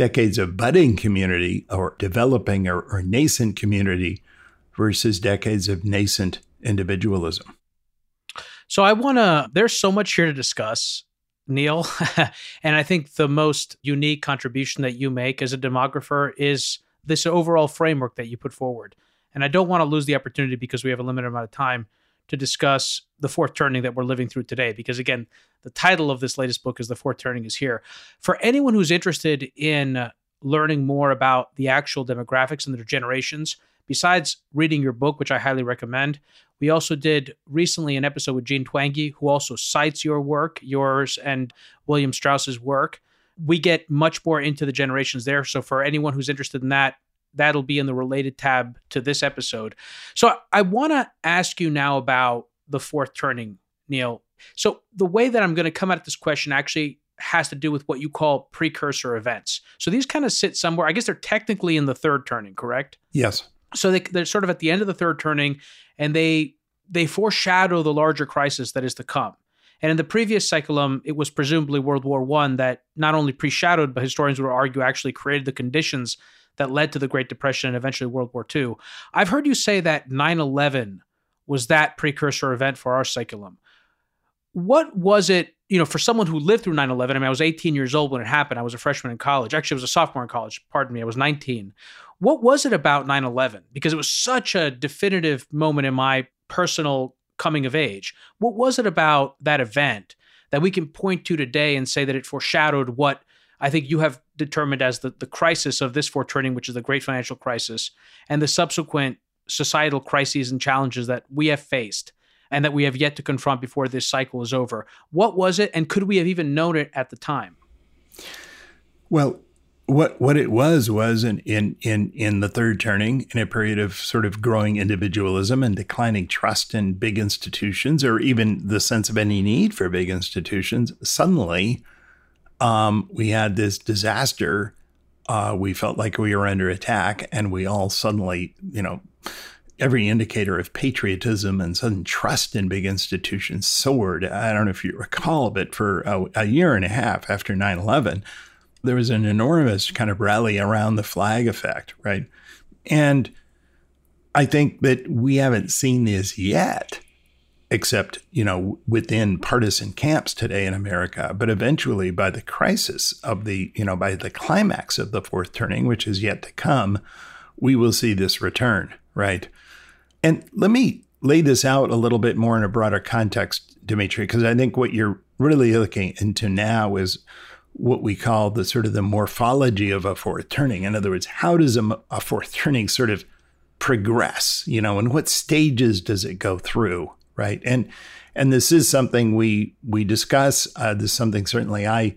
Decades of budding community or developing or, or nascent community versus decades of nascent individualism. So I want to, there's so much here to discuss, Neil. and I think the most unique contribution that you make as a demographer is this overall framework that you put forward. And I don't want to lose the opportunity because we have a limited amount of time to discuss the fourth turning that we're living through today. Because again, the title of this latest book is The Fourth Turning is Here. For anyone who's interested in uh, learning more about the actual demographics and their generations, besides reading your book, which I highly recommend, we also did recently an episode with Jean Twenge, who also cites your work, yours and William Strauss's work. We get much more into the generations there. So for anyone who's interested in that, that'll be in the related tab to this episode. So I want to ask you now about the fourth turning, Neil. So the way that I'm going to come at this question actually has to do with what you call precursor events. So these kind of sit somewhere. I guess they're technically in the third turning, correct? Yes. So they, they're sort of at the end of the third turning, and they they foreshadow the larger crisis that is to come. And in the previous saeculum, it was presumably World War One that not only pre-shadowed, but historians would argue actually created the conditions that led to the Great Depression and eventually World War II. I've heard you say that 9/11 was that precursor event for our saeculum. What was it, you know, for someone who lived through 9/11? I mean, I was 18 years old when it happened. I was a freshman in college. Actually, I was a sophomore in college. Pardon me. I was 19. What was it about 9 11? Because it was such a definitive moment in my personal coming of age. What was it about that event that we can point to today and say that it foreshadowed what I think you have determined as the, the crisis of this foreturning, which is the great financial crisis, and the subsequent societal crises and challenges that we have faced and that we have yet to confront before this cycle is over? What was it, and could we have even known it at the time? Well, what what it was was in, in in in the third turning in a period of sort of growing individualism and declining trust in big institutions or even the sense of any need for big institutions suddenly um, we had this disaster uh, we felt like we were under attack and we all suddenly you know every indicator of patriotism and sudden trust in big institutions soared i don't know if you recall but for a, a year and a half after 9-11 there was an enormous kind of rally around the flag effect, right? And I think that we haven't seen this yet, except, you know, within partisan camps today in America. But eventually, by the crisis of the, you know, by the climax of the fourth turning, which is yet to come, we will see this return, right? And let me lay this out a little bit more in a broader context, Demetri, because I think what you're really looking into now is what we call the sort of the morphology of a fourth turning. In other words, how does a, a fourth turning sort of progress? You know, and what stages does it go through? Right, and and this is something we we discuss. Uh, this is something certainly I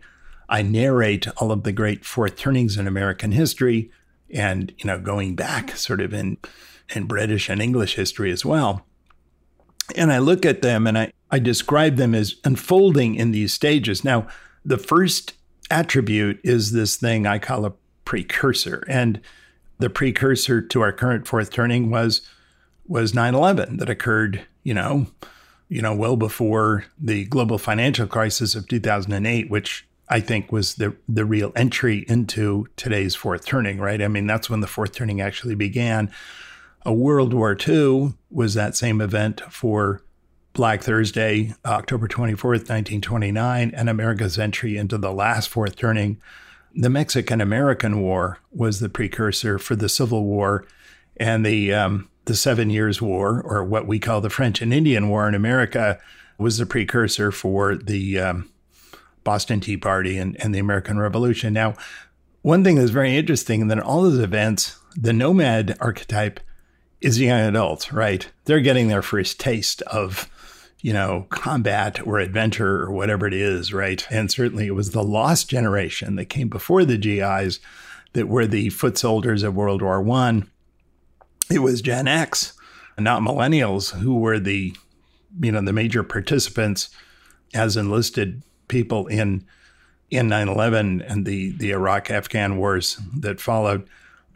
I narrate all of the great fourth turnings in American history, and you know, going back sort of in in British and English history as well. And I look at them and I, I describe them as unfolding in these stages. Now, the first attribute is this thing I call a precursor. And the precursor to our current fourth turning was was 9/11 that occurred, you know, you know, well before the global financial crisis of 2008, which I think was the the real entry into today's fourth turning, right? I mean, that's when the fourth turning actually began. A World War II was that same event for Black Thursday, October 24th, 1929, and America's entry into the last fourth turning. The Mexican American War was the precursor for the Civil War and the um, the Seven Years' War, or what we call the French and Indian War in America, was the precursor for the um, Boston Tea Party and, and the American Revolution. Now, one thing that's very interesting that in all those events, the nomad archetype is the young adults, right? They're getting their first taste of, you know, combat or adventure or whatever it is, right? And certainly it was the lost generation that came before the GIs that were the foot soldiers of World War One it was Gen X, not millennials, who were the, you know, the major participants as enlisted people in in 9/11 and the the Iraq Afghan wars that followed,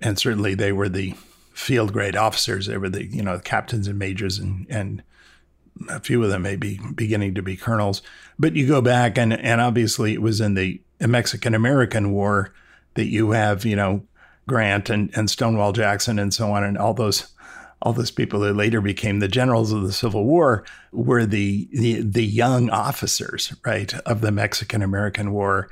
and certainly they were the field grade officers. They were the you know captains and majors and and a few of them may be beginning to be colonels. But you go back and and obviously it was in the Mexican American War that you have you know Grant and, and Stonewall Jackson and so on, and all those all those people that later became the generals of the Civil War were the the, the young officers, right, of the Mexican American War.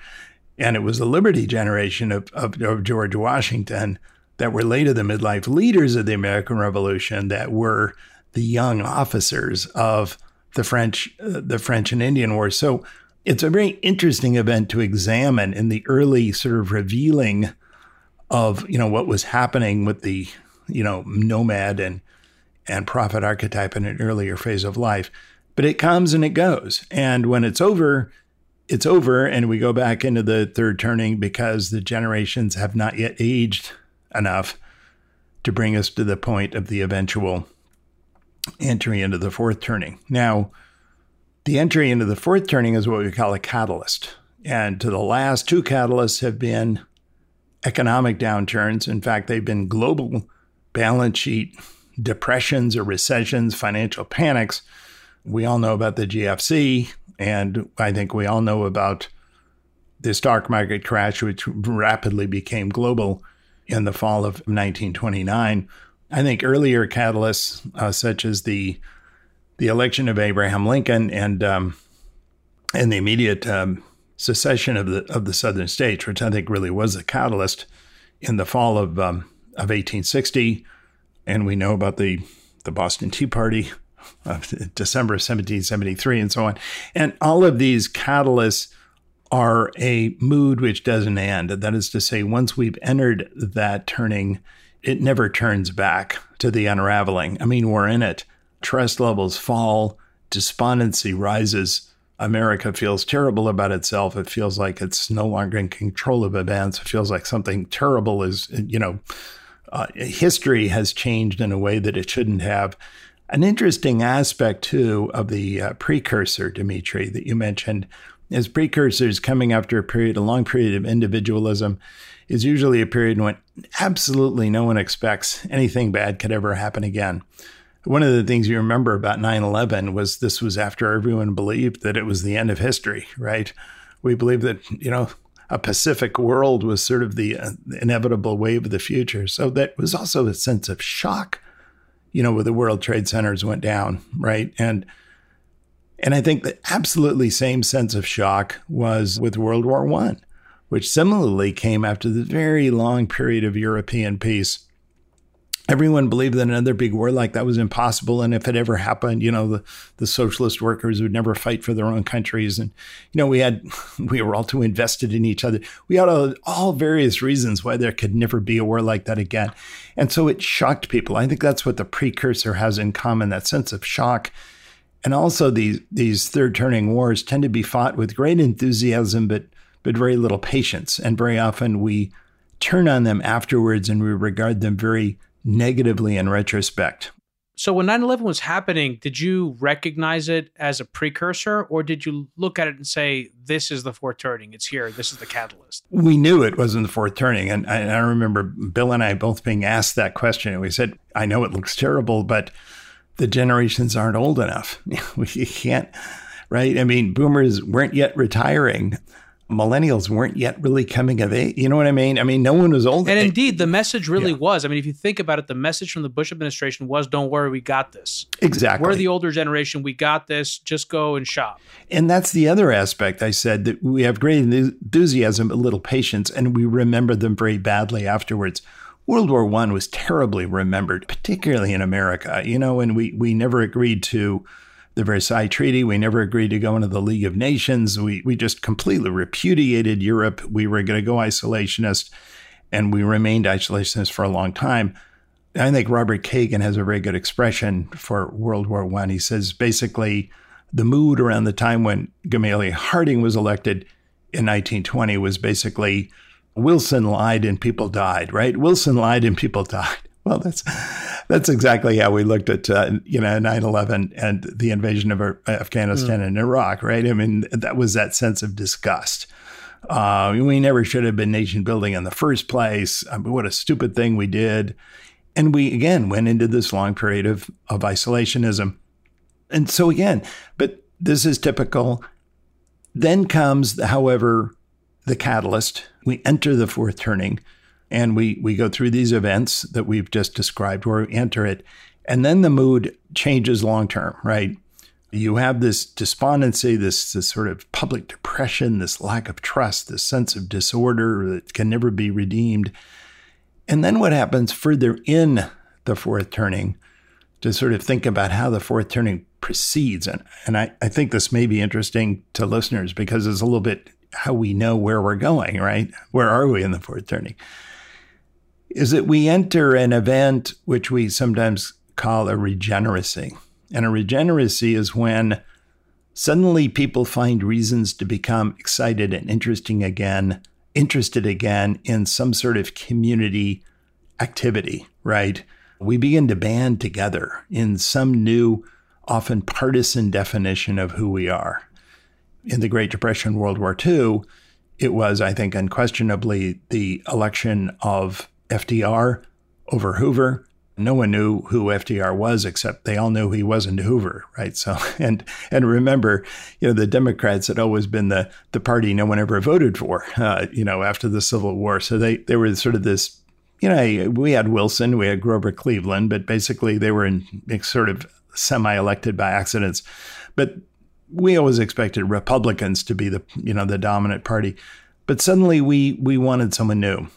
And it was the Liberty generation of, of, of George Washington that were later the midlife leaders of the American Revolution that were the young officers of the French uh, the French and Indian War. So it's a very interesting event to examine in the early sort of revealing of you know what was happening with the you know nomad and and prophet archetype in an earlier phase of life. But it comes and it goes. And when it's over it's over and we go back into the third turning because the generations have not yet aged enough to bring us to the point of the eventual entry into the fourth turning. Now the entry into the fourth turning is what we call a catalyst. And to the last two catalysts have been economic downturns. In fact, they've been global balance sheet depressions or recessions, financial panics. We all know about the GFC, and I think we all know about the stock market crash, which rapidly became global in the fall of 1929. I think earlier catalysts, uh, such as the the election of Abraham Lincoln and um, and the immediate um, secession of the of the southern states, which I think really was a catalyst in the fall of um, of 1860, and we know about the the Boston Tea Party of December of 1773 and so on, and all of these catalysts are a mood which doesn't end. That is to say, once we've entered that turning, it never turns back to the unraveling. I mean, we're in it. Trust levels fall, despondency rises America feels terrible about itself. It feels like it's no longer in control of events. It feels like something terrible is, you know, uh, history has changed in a way that it shouldn't have. An interesting aspect, too, of the uh, precursor, Demetri, that you mentioned, is precursors coming after a period, a long period of individualism, is usually a period when absolutely no one expects anything bad could ever happen again one of the things you remember about 9-11 was this was after everyone believed that it was the end of history right? We believed that you know a pacific world was sort of the uh, inevitable wave of the future. So that was also a sense of shock you know when the world trade centers went down right? And and i think the absolutely same sense of shock was with world war one which similarly came after the very long period of european peace everyone believed that another big war like that was impossible. And if it ever happened you know the, the socialist workers would never fight for their own countries. And you know we had we were all too invested in each other. We had all, all various reasons why there could never be a war like that again. And so it shocked people. I think that's what the precursor has in common that sense of shock. And also these these third turning wars tend to be fought with great enthusiasm but but very little patience. And very often we turn on them afterwards and we regard them very negatively in retrospect. So when 9/11 was happening, did you recognize it as a precursor or did you look at it and say this is the fourth turning, it's here, this is the catalyst? We knew it wasn't the fourth turning and I, I remember Bill and I both being asked that question and we said I know it looks terrible but the generations aren't old enough. we can't, right? I mean, boomers weren't yet retiring millennials weren't yet really coming of age. You know what I mean? I mean, no one was old. And indeed, the message really yeah. was. I mean, if you think about it, the message from the Bush administration was, "Don't worry, we got this." Exactly. We're the older generation. We got this. Just go and shop. And that's the other aspect. I said that we have great enthusiasm, but little patience, and we remember them very badly afterwards. World War One was terribly remembered, particularly in America. You know, and we we never agreed to the Versailles Treaty. We never agreed to go into the League of Nations. We, we just completely repudiated Europe. We were going to go isolationist, and we remained isolationist for a long time. I think Robert Kagan has a very good expression for World War One. He says basically the mood around the time when Gamaliel Harding was elected in 1920 was basically Wilson lied and people died, right? Wilson lied and people died. Well, that's that's exactly how we looked at uh, you know 9/11 and the invasion of Afghanistan mm. and Iraq, right? I mean, that was that sense of disgust. Uh, we never should have been nation building in the first place. I mean, what a stupid thing we did. And we again went into this long period of of isolationism. And so again, but this is typical. Then comes, however, the catalyst. We enter the fourth turning and we we go through these events that we've just described where we enter it and then the mood changes long term right? You have this despondency this this sort of public depression this lack of trust this sense of disorder that can never be redeemed. And then what happens further in the fourth turning to sort of think about how the fourth turning proceeds? And and I, I think this may be interesting to listeners because it's a little bit how we know where we're going right? Where are we in the fourth turning is that we enter an event which we sometimes call a regeneracy. And a regeneracy is when suddenly people find reasons to become excited and interesting again, interested again in some sort of community activity, right? We begin to band together in some new, often partisan definition of who we are. In the Great Depression, World War II, it was, I think, unquestionably the election of FDR over Hoover. No one knew who FDR was except they all knew he wasn't Hoover, right? So and and remember, you know, the Democrats had always been the the party no one ever voted for, uh, you know, after the Civil War. So they they were sort of this, you know, we had Wilson, we had Grover Cleveland, but basically they were in sort of semi-elected by accidents. But we always expected Republicans to be the you know the dominant party, but suddenly we we wanted someone new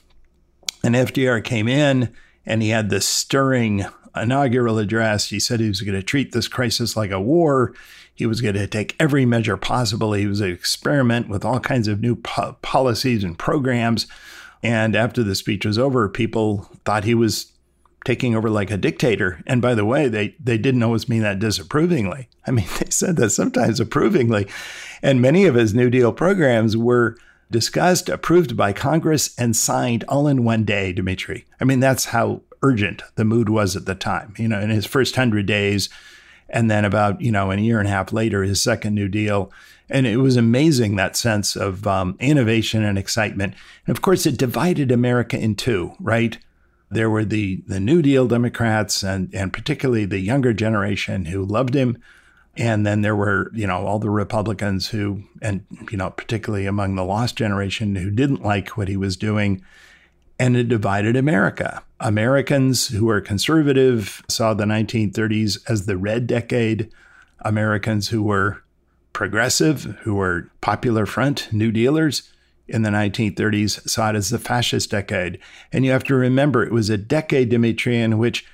and FDR came in and he had this stirring inaugural address. He said he was going to treat this crisis like a war. He was going to take every measure possible. He was going to experiment with all kinds of new po- policies and programs. And after the speech was over, people thought he was taking over like a dictator. And by the way, they, they didn't always mean that disapprovingly. I mean, they said that sometimes approvingly. And many of his New Deal programs were discussed, approved by Congress, and signed all in one day, Demetri. I mean, that's how urgent the mood was at the time. You know, in his first hundred days, and then about, you know, a year and a half later, his second New Deal. And it was amazing that sense of um, innovation and excitement. And of course, it divided America in two, right? There were the, the New Deal Democrats and, and particularly the younger generation who loved him, and then there were, you know, all the Republicans who, and, you know, particularly among the lost generation who didn't like what he was doing. And it divided America. Americans who were conservative saw the 1930s as the red decade. Americans who were progressive, who were popular front, New Dealers in the 1930s, saw it as the fascist decade. And you have to remember, it was a decade, Demetri, in which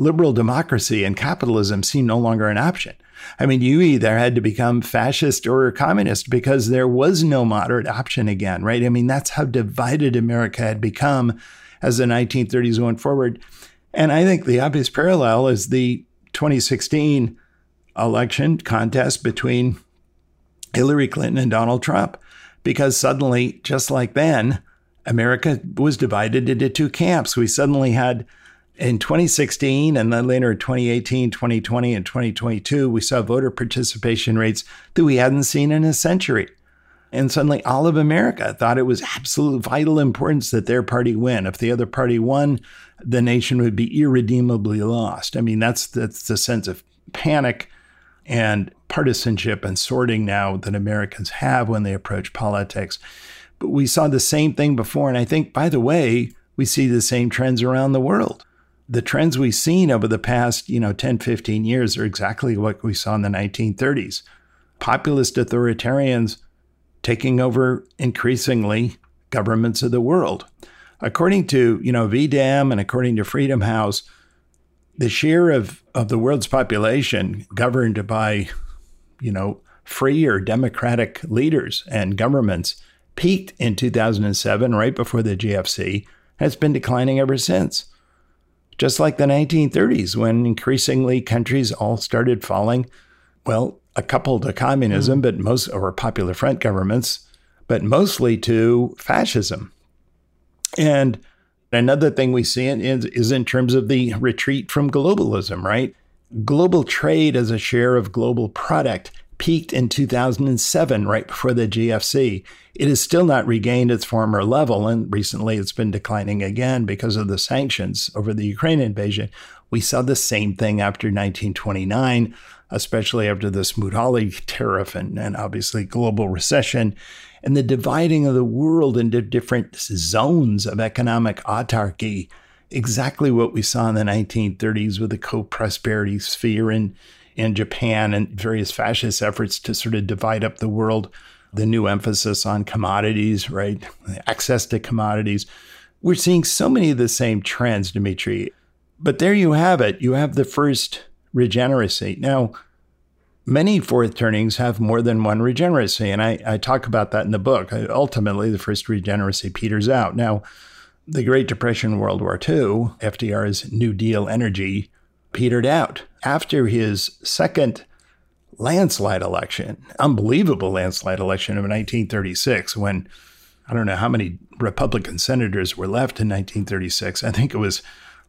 liberal democracy and capitalism seemed no longer an option. I mean, you either had to become fascist or communist because there was no moderate option again, right? I mean, that's how divided America had become as the 1930s went forward. And I think the obvious parallel is the 2016 election contest between Hillary Clinton and Donald Trump, because suddenly, just like then, America was divided into two camps. We suddenly had in 2016 and then later in 2018, 2020, and 2022, we saw voter participation rates that we hadn't seen in a century. And suddenly all of America thought it was absolute vital importance that their party win. If the other party won, the nation would be irredeemably lost. I mean, that's that's the sense of panic and partisanship and sorting now that Americans have when they approach politics. But we saw the same thing before. And I think, by the way, we see the same trends around the world. The trends we've seen over the past, you know, 10, 15 years are exactly what we saw in the 1930s. Populist authoritarians taking over increasingly governments of the world. According to, you know, V-Dem and according to Freedom House, the share of, of the world's population governed by, you know, free or democratic leaders and governments peaked in 2007, right before the GFC, has been declining ever since. Just like the 1930s, when increasingly countries all started falling, well, a couple to communism, mm. but most, or popular front governments, but mostly to fascism. And another thing we see is, is in terms of the retreat from globalism, right? Global trade as a share of global product peaked in 2007, right before the GFC. It has still not regained its former level, and recently it's been declining again because of the sanctions over the Ukraine invasion. We saw the same thing after 1929 especially after the Smoot-Hawley tariff and, and obviously global recession and the dividing of the world into different zones of economic autarky. Exactly what we saw in the 1930s with the co-prosperity sphere in, in Japan and various fascist efforts to sort of divide up the world. The new emphasis on commodities, right? Access to commodities. We're seeing so many of the same trends, Demetri. But there you have it. You have the first regeneracy. Now, many fourth turnings have more than one regeneracy, and I, I talk about that in the book. Ultimately, the first regeneracy peters out. Now, the Great Depression, World War II, FDR's New Deal energy petered out. After his second landslide election, unbelievable landslide election of 1936, when I don't know how many Republican senators were left in 1936. I think it was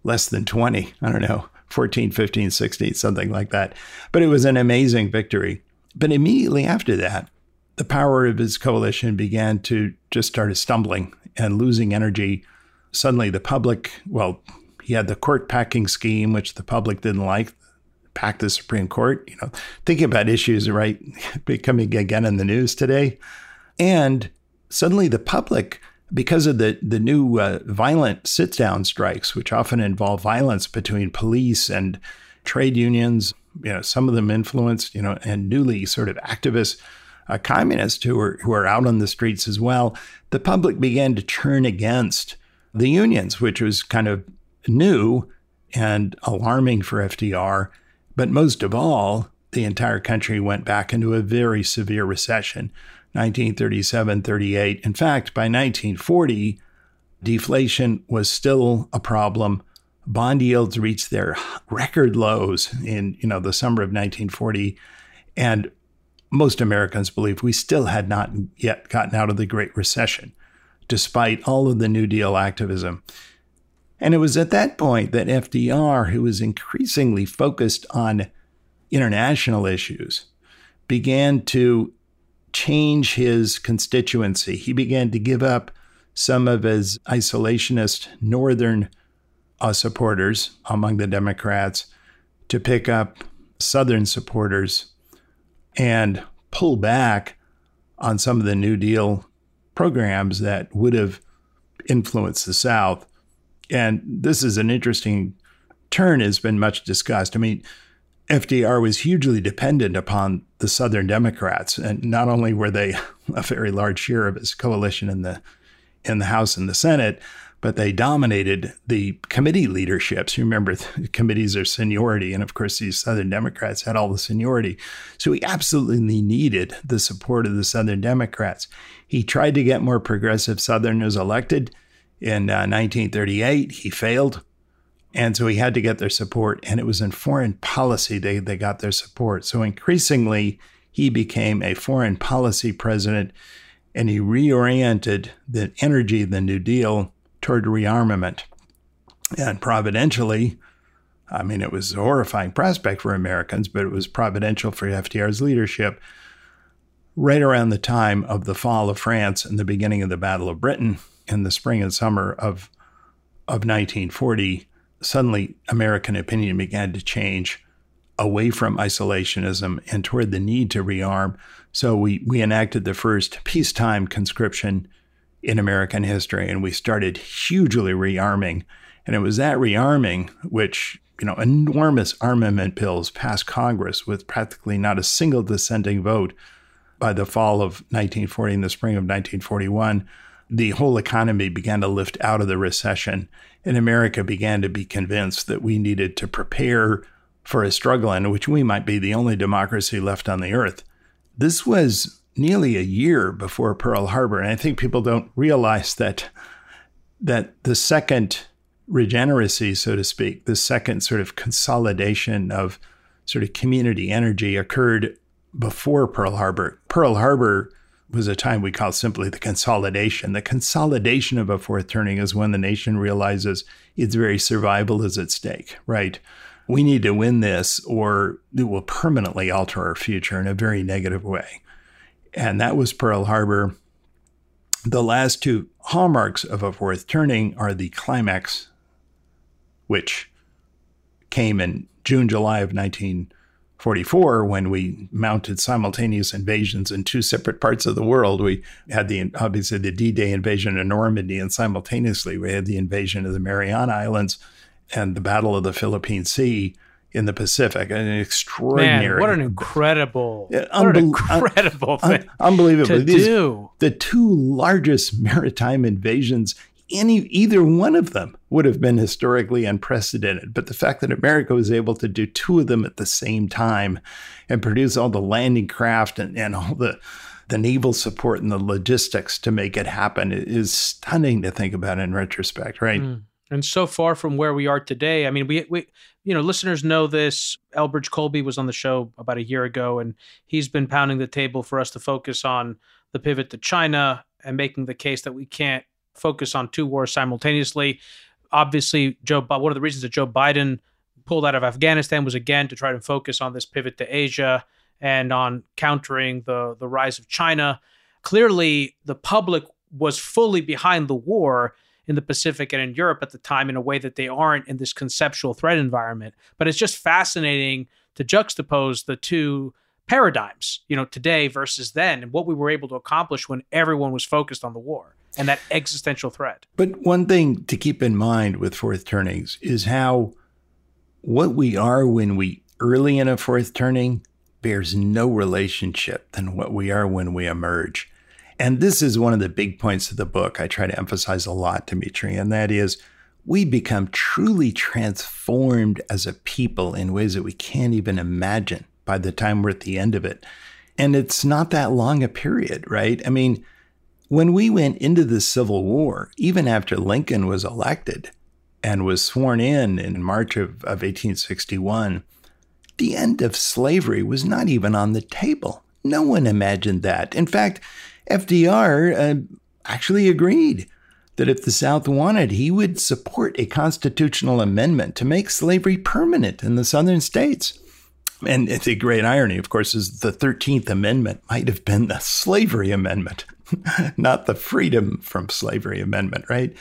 less than 20. I don't know. 14, 15, 16, something like that. But it was an amazing victory. But immediately after that, the power of his coalition began to just start stumbling and losing energy. Suddenly, the public, well, he had the court packing scheme, which the public didn't like, packed the Supreme Court, you know, thinking about issues, right, becoming again in the news today. And suddenly the public because of the the new uh, violent sit down strikes, which often involve violence between police and trade unions, you know, some of them influenced, you know, and newly sort of activist uh, communists who are who are out on the streets as well. The public began to turn against the unions, which was kind of new and alarming for FDR. But most of all, the entire country went back into a very severe recession 1937 38. In fact, by 1940, deflation was still a problem. Bond yields reached their record lows in you know the summer of 1940, and most Americans believe we still had not yet gotten out of the Great Recession, despite all of the New Deal activism. And it was at that point that FDR, who was increasingly focused on international issues, began to change his constituency. He began to give up some of his isolationist northern uh, supporters among the Democrats to pick up southern supporters and pull back on some of the New Deal programs that would have influenced the South. And this is an interesting turn, has been much discussed. I mean, FDR was hugely dependent upon the Southern Democrats, and not only were they a very large share of his coalition in the in the House and the Senate, but they dominated the committee leaderships. You remember, committees are seniority, and of course, these Southern Democrats had all the seniority. So he absolutely needed the support of the Southern Democrats. He tried to get more progressive Southerners elected in uh, 1938. He failed. And so he had to get their support. And it was in foreign policy they, they got their support. So increasingly, he became a foreign policy president and he reoriented the energy of the New Deal toward rearmament. And providentially, I mean, it was a horrifying prospect for Americans, but it was providential for FDR's leadership. right around the time of the fall of France and the beginning of the Battle of Britain in the spring and summer of, of 1940, suddenly American opinion began to change away from isolationism and toward the need to rearm. So we, we enacted the first peacetime conscription in American history, and we started hugely rearming. And it was that rearming which, you know, enormous armament bills passed Congress with practically not a single dissenting vote by the fall of 1940 and the spring of 1941. The whole economy began to lift out of the recession, and America began to be convinced that we needed to prepare for a struggle in which we might be the only democracy left on the earth. This was nearly a year before Pearl Harbor. And I think people don't realize that that the second regeneracy, so to speak, the second sort of consolidation of sort of community energy occurred before Pearl Harbor. Pearl Harbor was a time we call simply the consolidation. The consolidation of a fourth turning is when the nation realizes its very survival is at stake, right? We need to win this or it will permanently alter our future in a very negative way and that was Pearl Harbor. The last two hallmarks of a fourth turning are the climax, which came in June, July of 1944 when we mounted simultaneous invasions in two separate parts of the world. We had the obviously the D-Day invasion of Normandy, and simultaneously we had the invasion of the Mariana Islands and the Battle of the Philippine Sea in the Pacific. An extraordinary. Man, what an incredible, unbe- an incredible un- thing, un- unbelievable to These, do. The two largest maritime invasions. Any either one of them would have been historically unprecedented, but the fact that America was able to do two of them at the same time and produce all the landing craft and, and all the the naval support and the logistics to make it happen is stunning to think about in retrospect, right? Mm and so far from where we are today. I mean, we we you know listeners know this. Elbridge Colby was on the show about a year ago, and he's been pounding the table for us to focus on the pivot to China and making the case that we can't focus on two wars simultaneously. Obviously, Joe. One of the reasons that Joe Biden pulled out of Afghanistan was again to try to focus on this pivot to Asia and on countering the the rise of China. Clearly, the public was fully behind the war in the Pacific and in Europe at the time in a way that they aren't in this conceptual threat environment. But it's just fascinating to juxtapose the two paradigms, you know, today versus then, and what we were able to accomplish when everyone was focused on the war and that existential threat. But one thing to keep in mind with fourth turnings is how what we are when we early in a fourth turning bears no relationship than what we are when we emerge. And this is one of the big points of the book I try to emphasize a lot, Demetri, and that is we become truly transformed as a people in ways that we can't even imagine by the time we're at the end of it. And it's not that long a period, right? I mean, when we went into the Civil War, even after Lincoln was elected and was sworn in in March of, of 1861, the end of slavery was not even on the table. No one imagined that. In fact, FDR uh, actually agreed that if the South wanted, he would support a constitutional amendment to make slavery permanent in the southern states. And the great irony, of course, is the 13th Amendment might have been the slavery amendment, not the freedom from slavery amendment, right?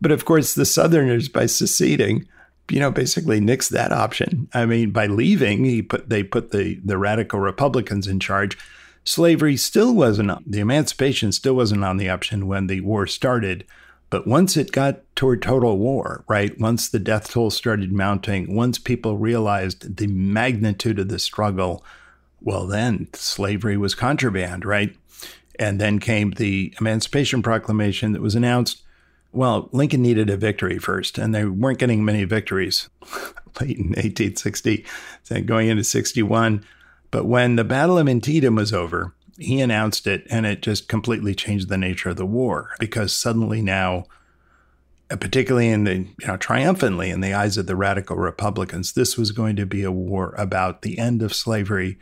But of course, the Southerners, by seceding, you know, basically nixed that option. I mean, by leaving, he put they put the the radical Republicans in charge slavery still wasn't, the emancipation still wasn't on the option when the war started. But once it got toward total war, right? Once the death toll started mounting, once people realized the magnitude of the struggle, well, then slavery was contraband, right? And then came the Emancipation Proclamation that was announced. Well, Lincoln needed a victory first, and they weren't getting many victories late in 1860, going into 61. But when the Battle of Antietam was over, he announced it and it just completely changed the nature of the war because suddenly now uh, particularly in the you know triumphantly in the eyes of the radical republicans this was going to be a war about the end of slavery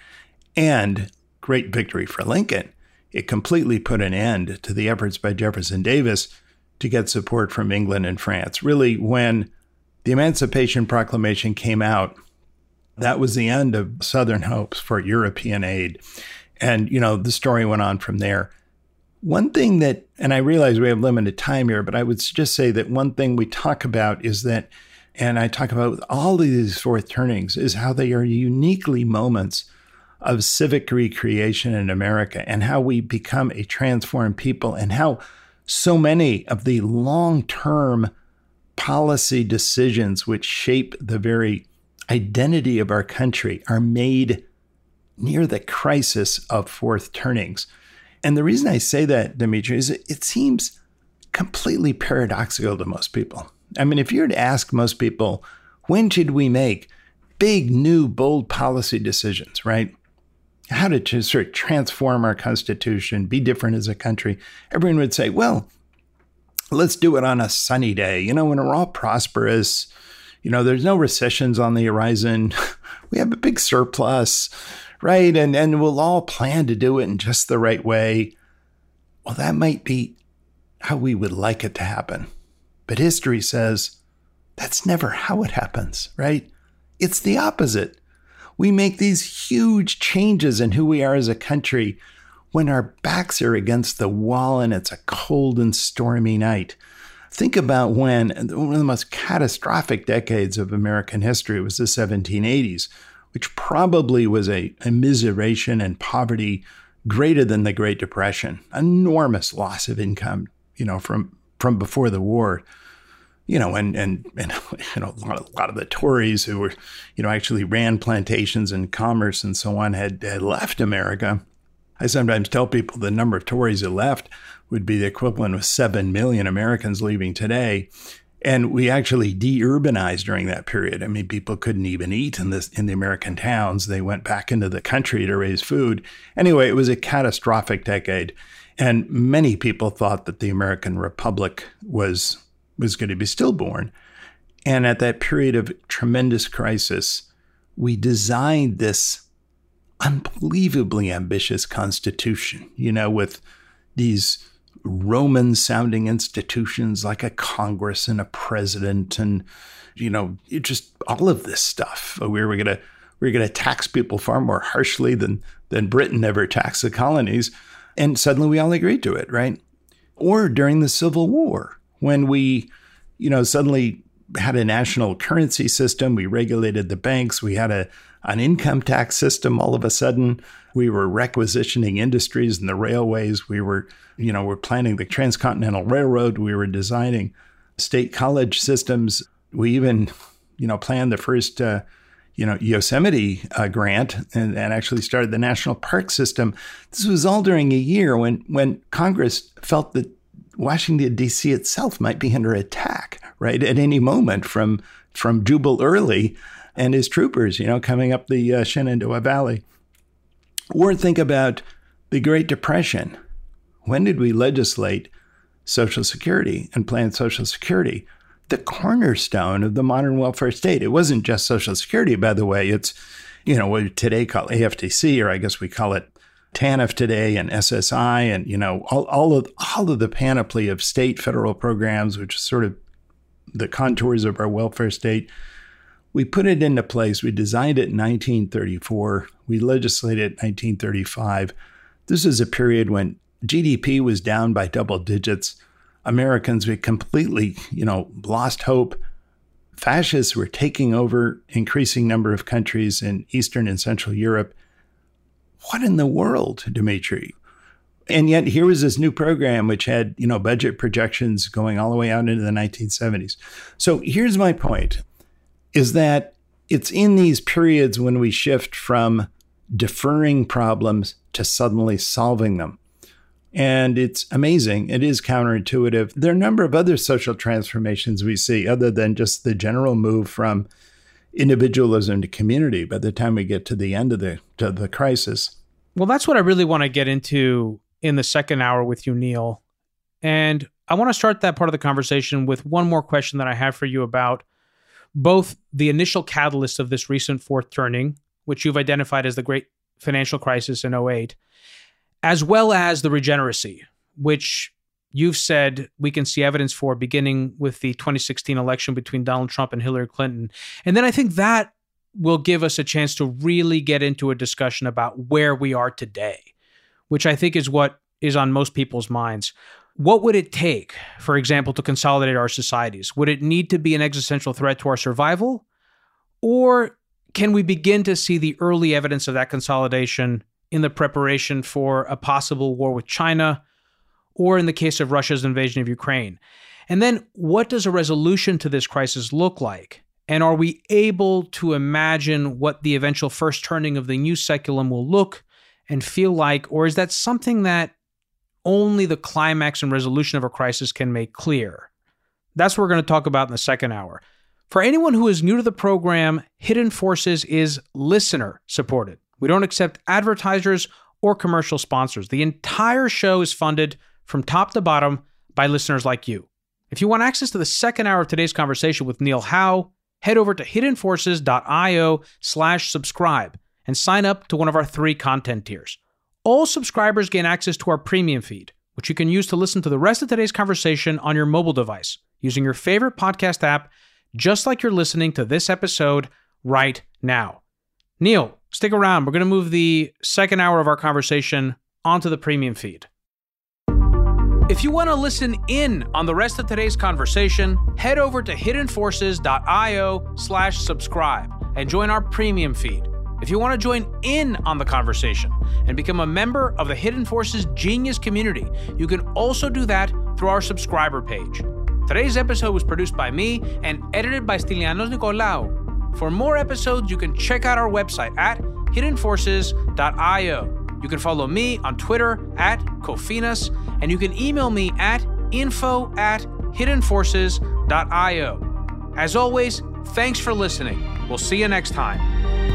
and great victory for lincoln it completely put an end to the efforts by jefferson davis to get support from england and france really when the emancipation proclamation came out that was the end of Southern hopes for European aid. And, you know, the story went on from there. One thing that, and I realize we have limited time here, but I would just say that one thing we talk about is that, and I talk about all of these fourth turnings, is how they are uniquely moments of civic recreation in America and how we become a transformed people and how so many of the long term policy decisions which shape the very identity of our country are made near the crisis of fourth turnings. And the reason I say that, Demetri, is it seems completely paradoxical to most people. I mean, if you were to ask most people, when should we make big, new, bold policy decisions, right? How to sort of transform our constitution, be different as a country, everyone would say, well, let's do it on a sunny day, you know, when we're all prosperous, you know, there's no recessions on the horizon. we have a big surplus right? And and we'll all plan to do it in just the right way. Well, that might be how we would like it to happen. But history says that's never how it happens, right? It's the opposite. We make these huge changes in who we are as a country when our backs are against the wall and it's a cold and stormy night. Think about when one of the most catastrophic decades of American history was the 1780s, which probably was a immiseration and poverty greater than the Great Depression, enormous loss of income, you know, from from before the war. You know, and and and you know, a lot, of, a lot of the Tories who were, you know, actually ran plantations and commerce and so on had, had left America. I sometimes tell people the number of Tories that left would be the equivalent of 7 million Americans leaving today. And we actually de-urbanized during that period. I mean, people couldn't even eat in this in the American towns. They went back into the country to raise food. Anyway, it was a catastrophic decade. And many people thought that the American Republic was was going to be stillborn. And at that period of tremendous crisis, we designed this unbelievably ambitious constitution, you know, with these Roman sounding institutions like a Congress and a president and, you know, just all of this stuff. We were going to we are going to tax people far more harshly than than Britain ever taxed the colonies. And suddenly we all agreed to it, right? Or during the Civil War, when we, you know, suddenly had a national currency system, we regulated the banks, we had a an income tax system all of a sudden. We were requisitioning industries and the railways. We were, you know, we're planning the transcontinental railroad. We were designing state college systems. We even, you know, planned the first, uh, you know, Yosemite uh, grant and, and actually started the national park system. This was all during a year when when Congress felt that Washington D.C. itself might be under attack, right, at any moment from from Jubal Early and his troopers, you know, coming up the uh, Shenandoah Valley. Or think about the Great Depression. When did we legislate Social Security and plan Social Security? The cornerstone of the modern welfare state. It wasn't just Social Security, by the way. It's, you know, what we today call AFDC, or I guess we call it TANF today and SSI, and you know, all, all of all of the panoply of state federal programs, which is sort of the contours of our welfare state we put it into place. We designed it in 1934. We legislated it in 1935. This is a period when GDP was down by double digits. Americans we completely, you know, lost hope. Fascists were taking over increasing number of countries in Eastern and Central Europe. What in the world, Demetri? And yet here was this new program which had, you know, budget projections going all the way out into the 1970s. So here's my point is that it's in these periods when we shift from deferring problems to suddenly solving them. And it's amazing. It is counterintuitive. There are a number of other social transformations we see, other than just the general move from individualism to community by the time we get to the end of the, to the crisis. Well, that's what I really want to get into in the second hour with you, Neil. And I want to start that part of the conversation with one more question that I have for you about both the initial catalyst of this recent fourth turning, which you've identified as the great financial crisis in 08, as well as the regeneracy, which you've said we can see evidence for beginning with the 2016 election between Donald Trump and Hillary Clinton. And then I think that will give us a chance to really get into a discussion about where we are today, which I think is what is on most people's minds. What would it take, for example, to consolidate our societies? Would it need to be an existential threat to our survival? Or can we begin to see the early evidence of that consolidation in the preparation for a possible war with China, or in the case of Russia's invasion of Ukraine? And then, what does a resolution to this crisis look like? And are we able to imagine what the eventual first turning of the new saeculum will look and feel like? Or is that something that only the climax and resolution of a crisis can make clear? That's what we're going to talk about in the second hour. For anyone who is new to the program, Hidden Forces is listener supported. We don't accept advertisers or commercial sponsors. The entire show is funded from top to bottom by listeners like you. If you want access to the second hour of today's conversation with Neil Howe, head over to hiddenforces.io slash subscribe and sign up to one of our three content tiers. All subscribers gain access to our premium feed, which you can use to listen to the rest of today's conversation on your mobile device using your favorite podcast app, just like you're listening to this episode right now. Neil, stick around. We're going to move the second hour of our conversation onto the premium feed. If you want to listen in on the rest of today's conversation, head over to hiddenforces.io slash subscribe and join our premium feed. If you want to join in on the conversation and become a member of the Hidden Forces Genius community, you can also do that through our subscriber page. Today's episode was produced by me and edited by Stylianos Nicolaou. For more episodes, you can check out our website at hiddenforces.io. You can follow me on Twitter at Kofinas, and you can email me at info at hiddenforces.io. As always, thanks for listening. We'll see you next time.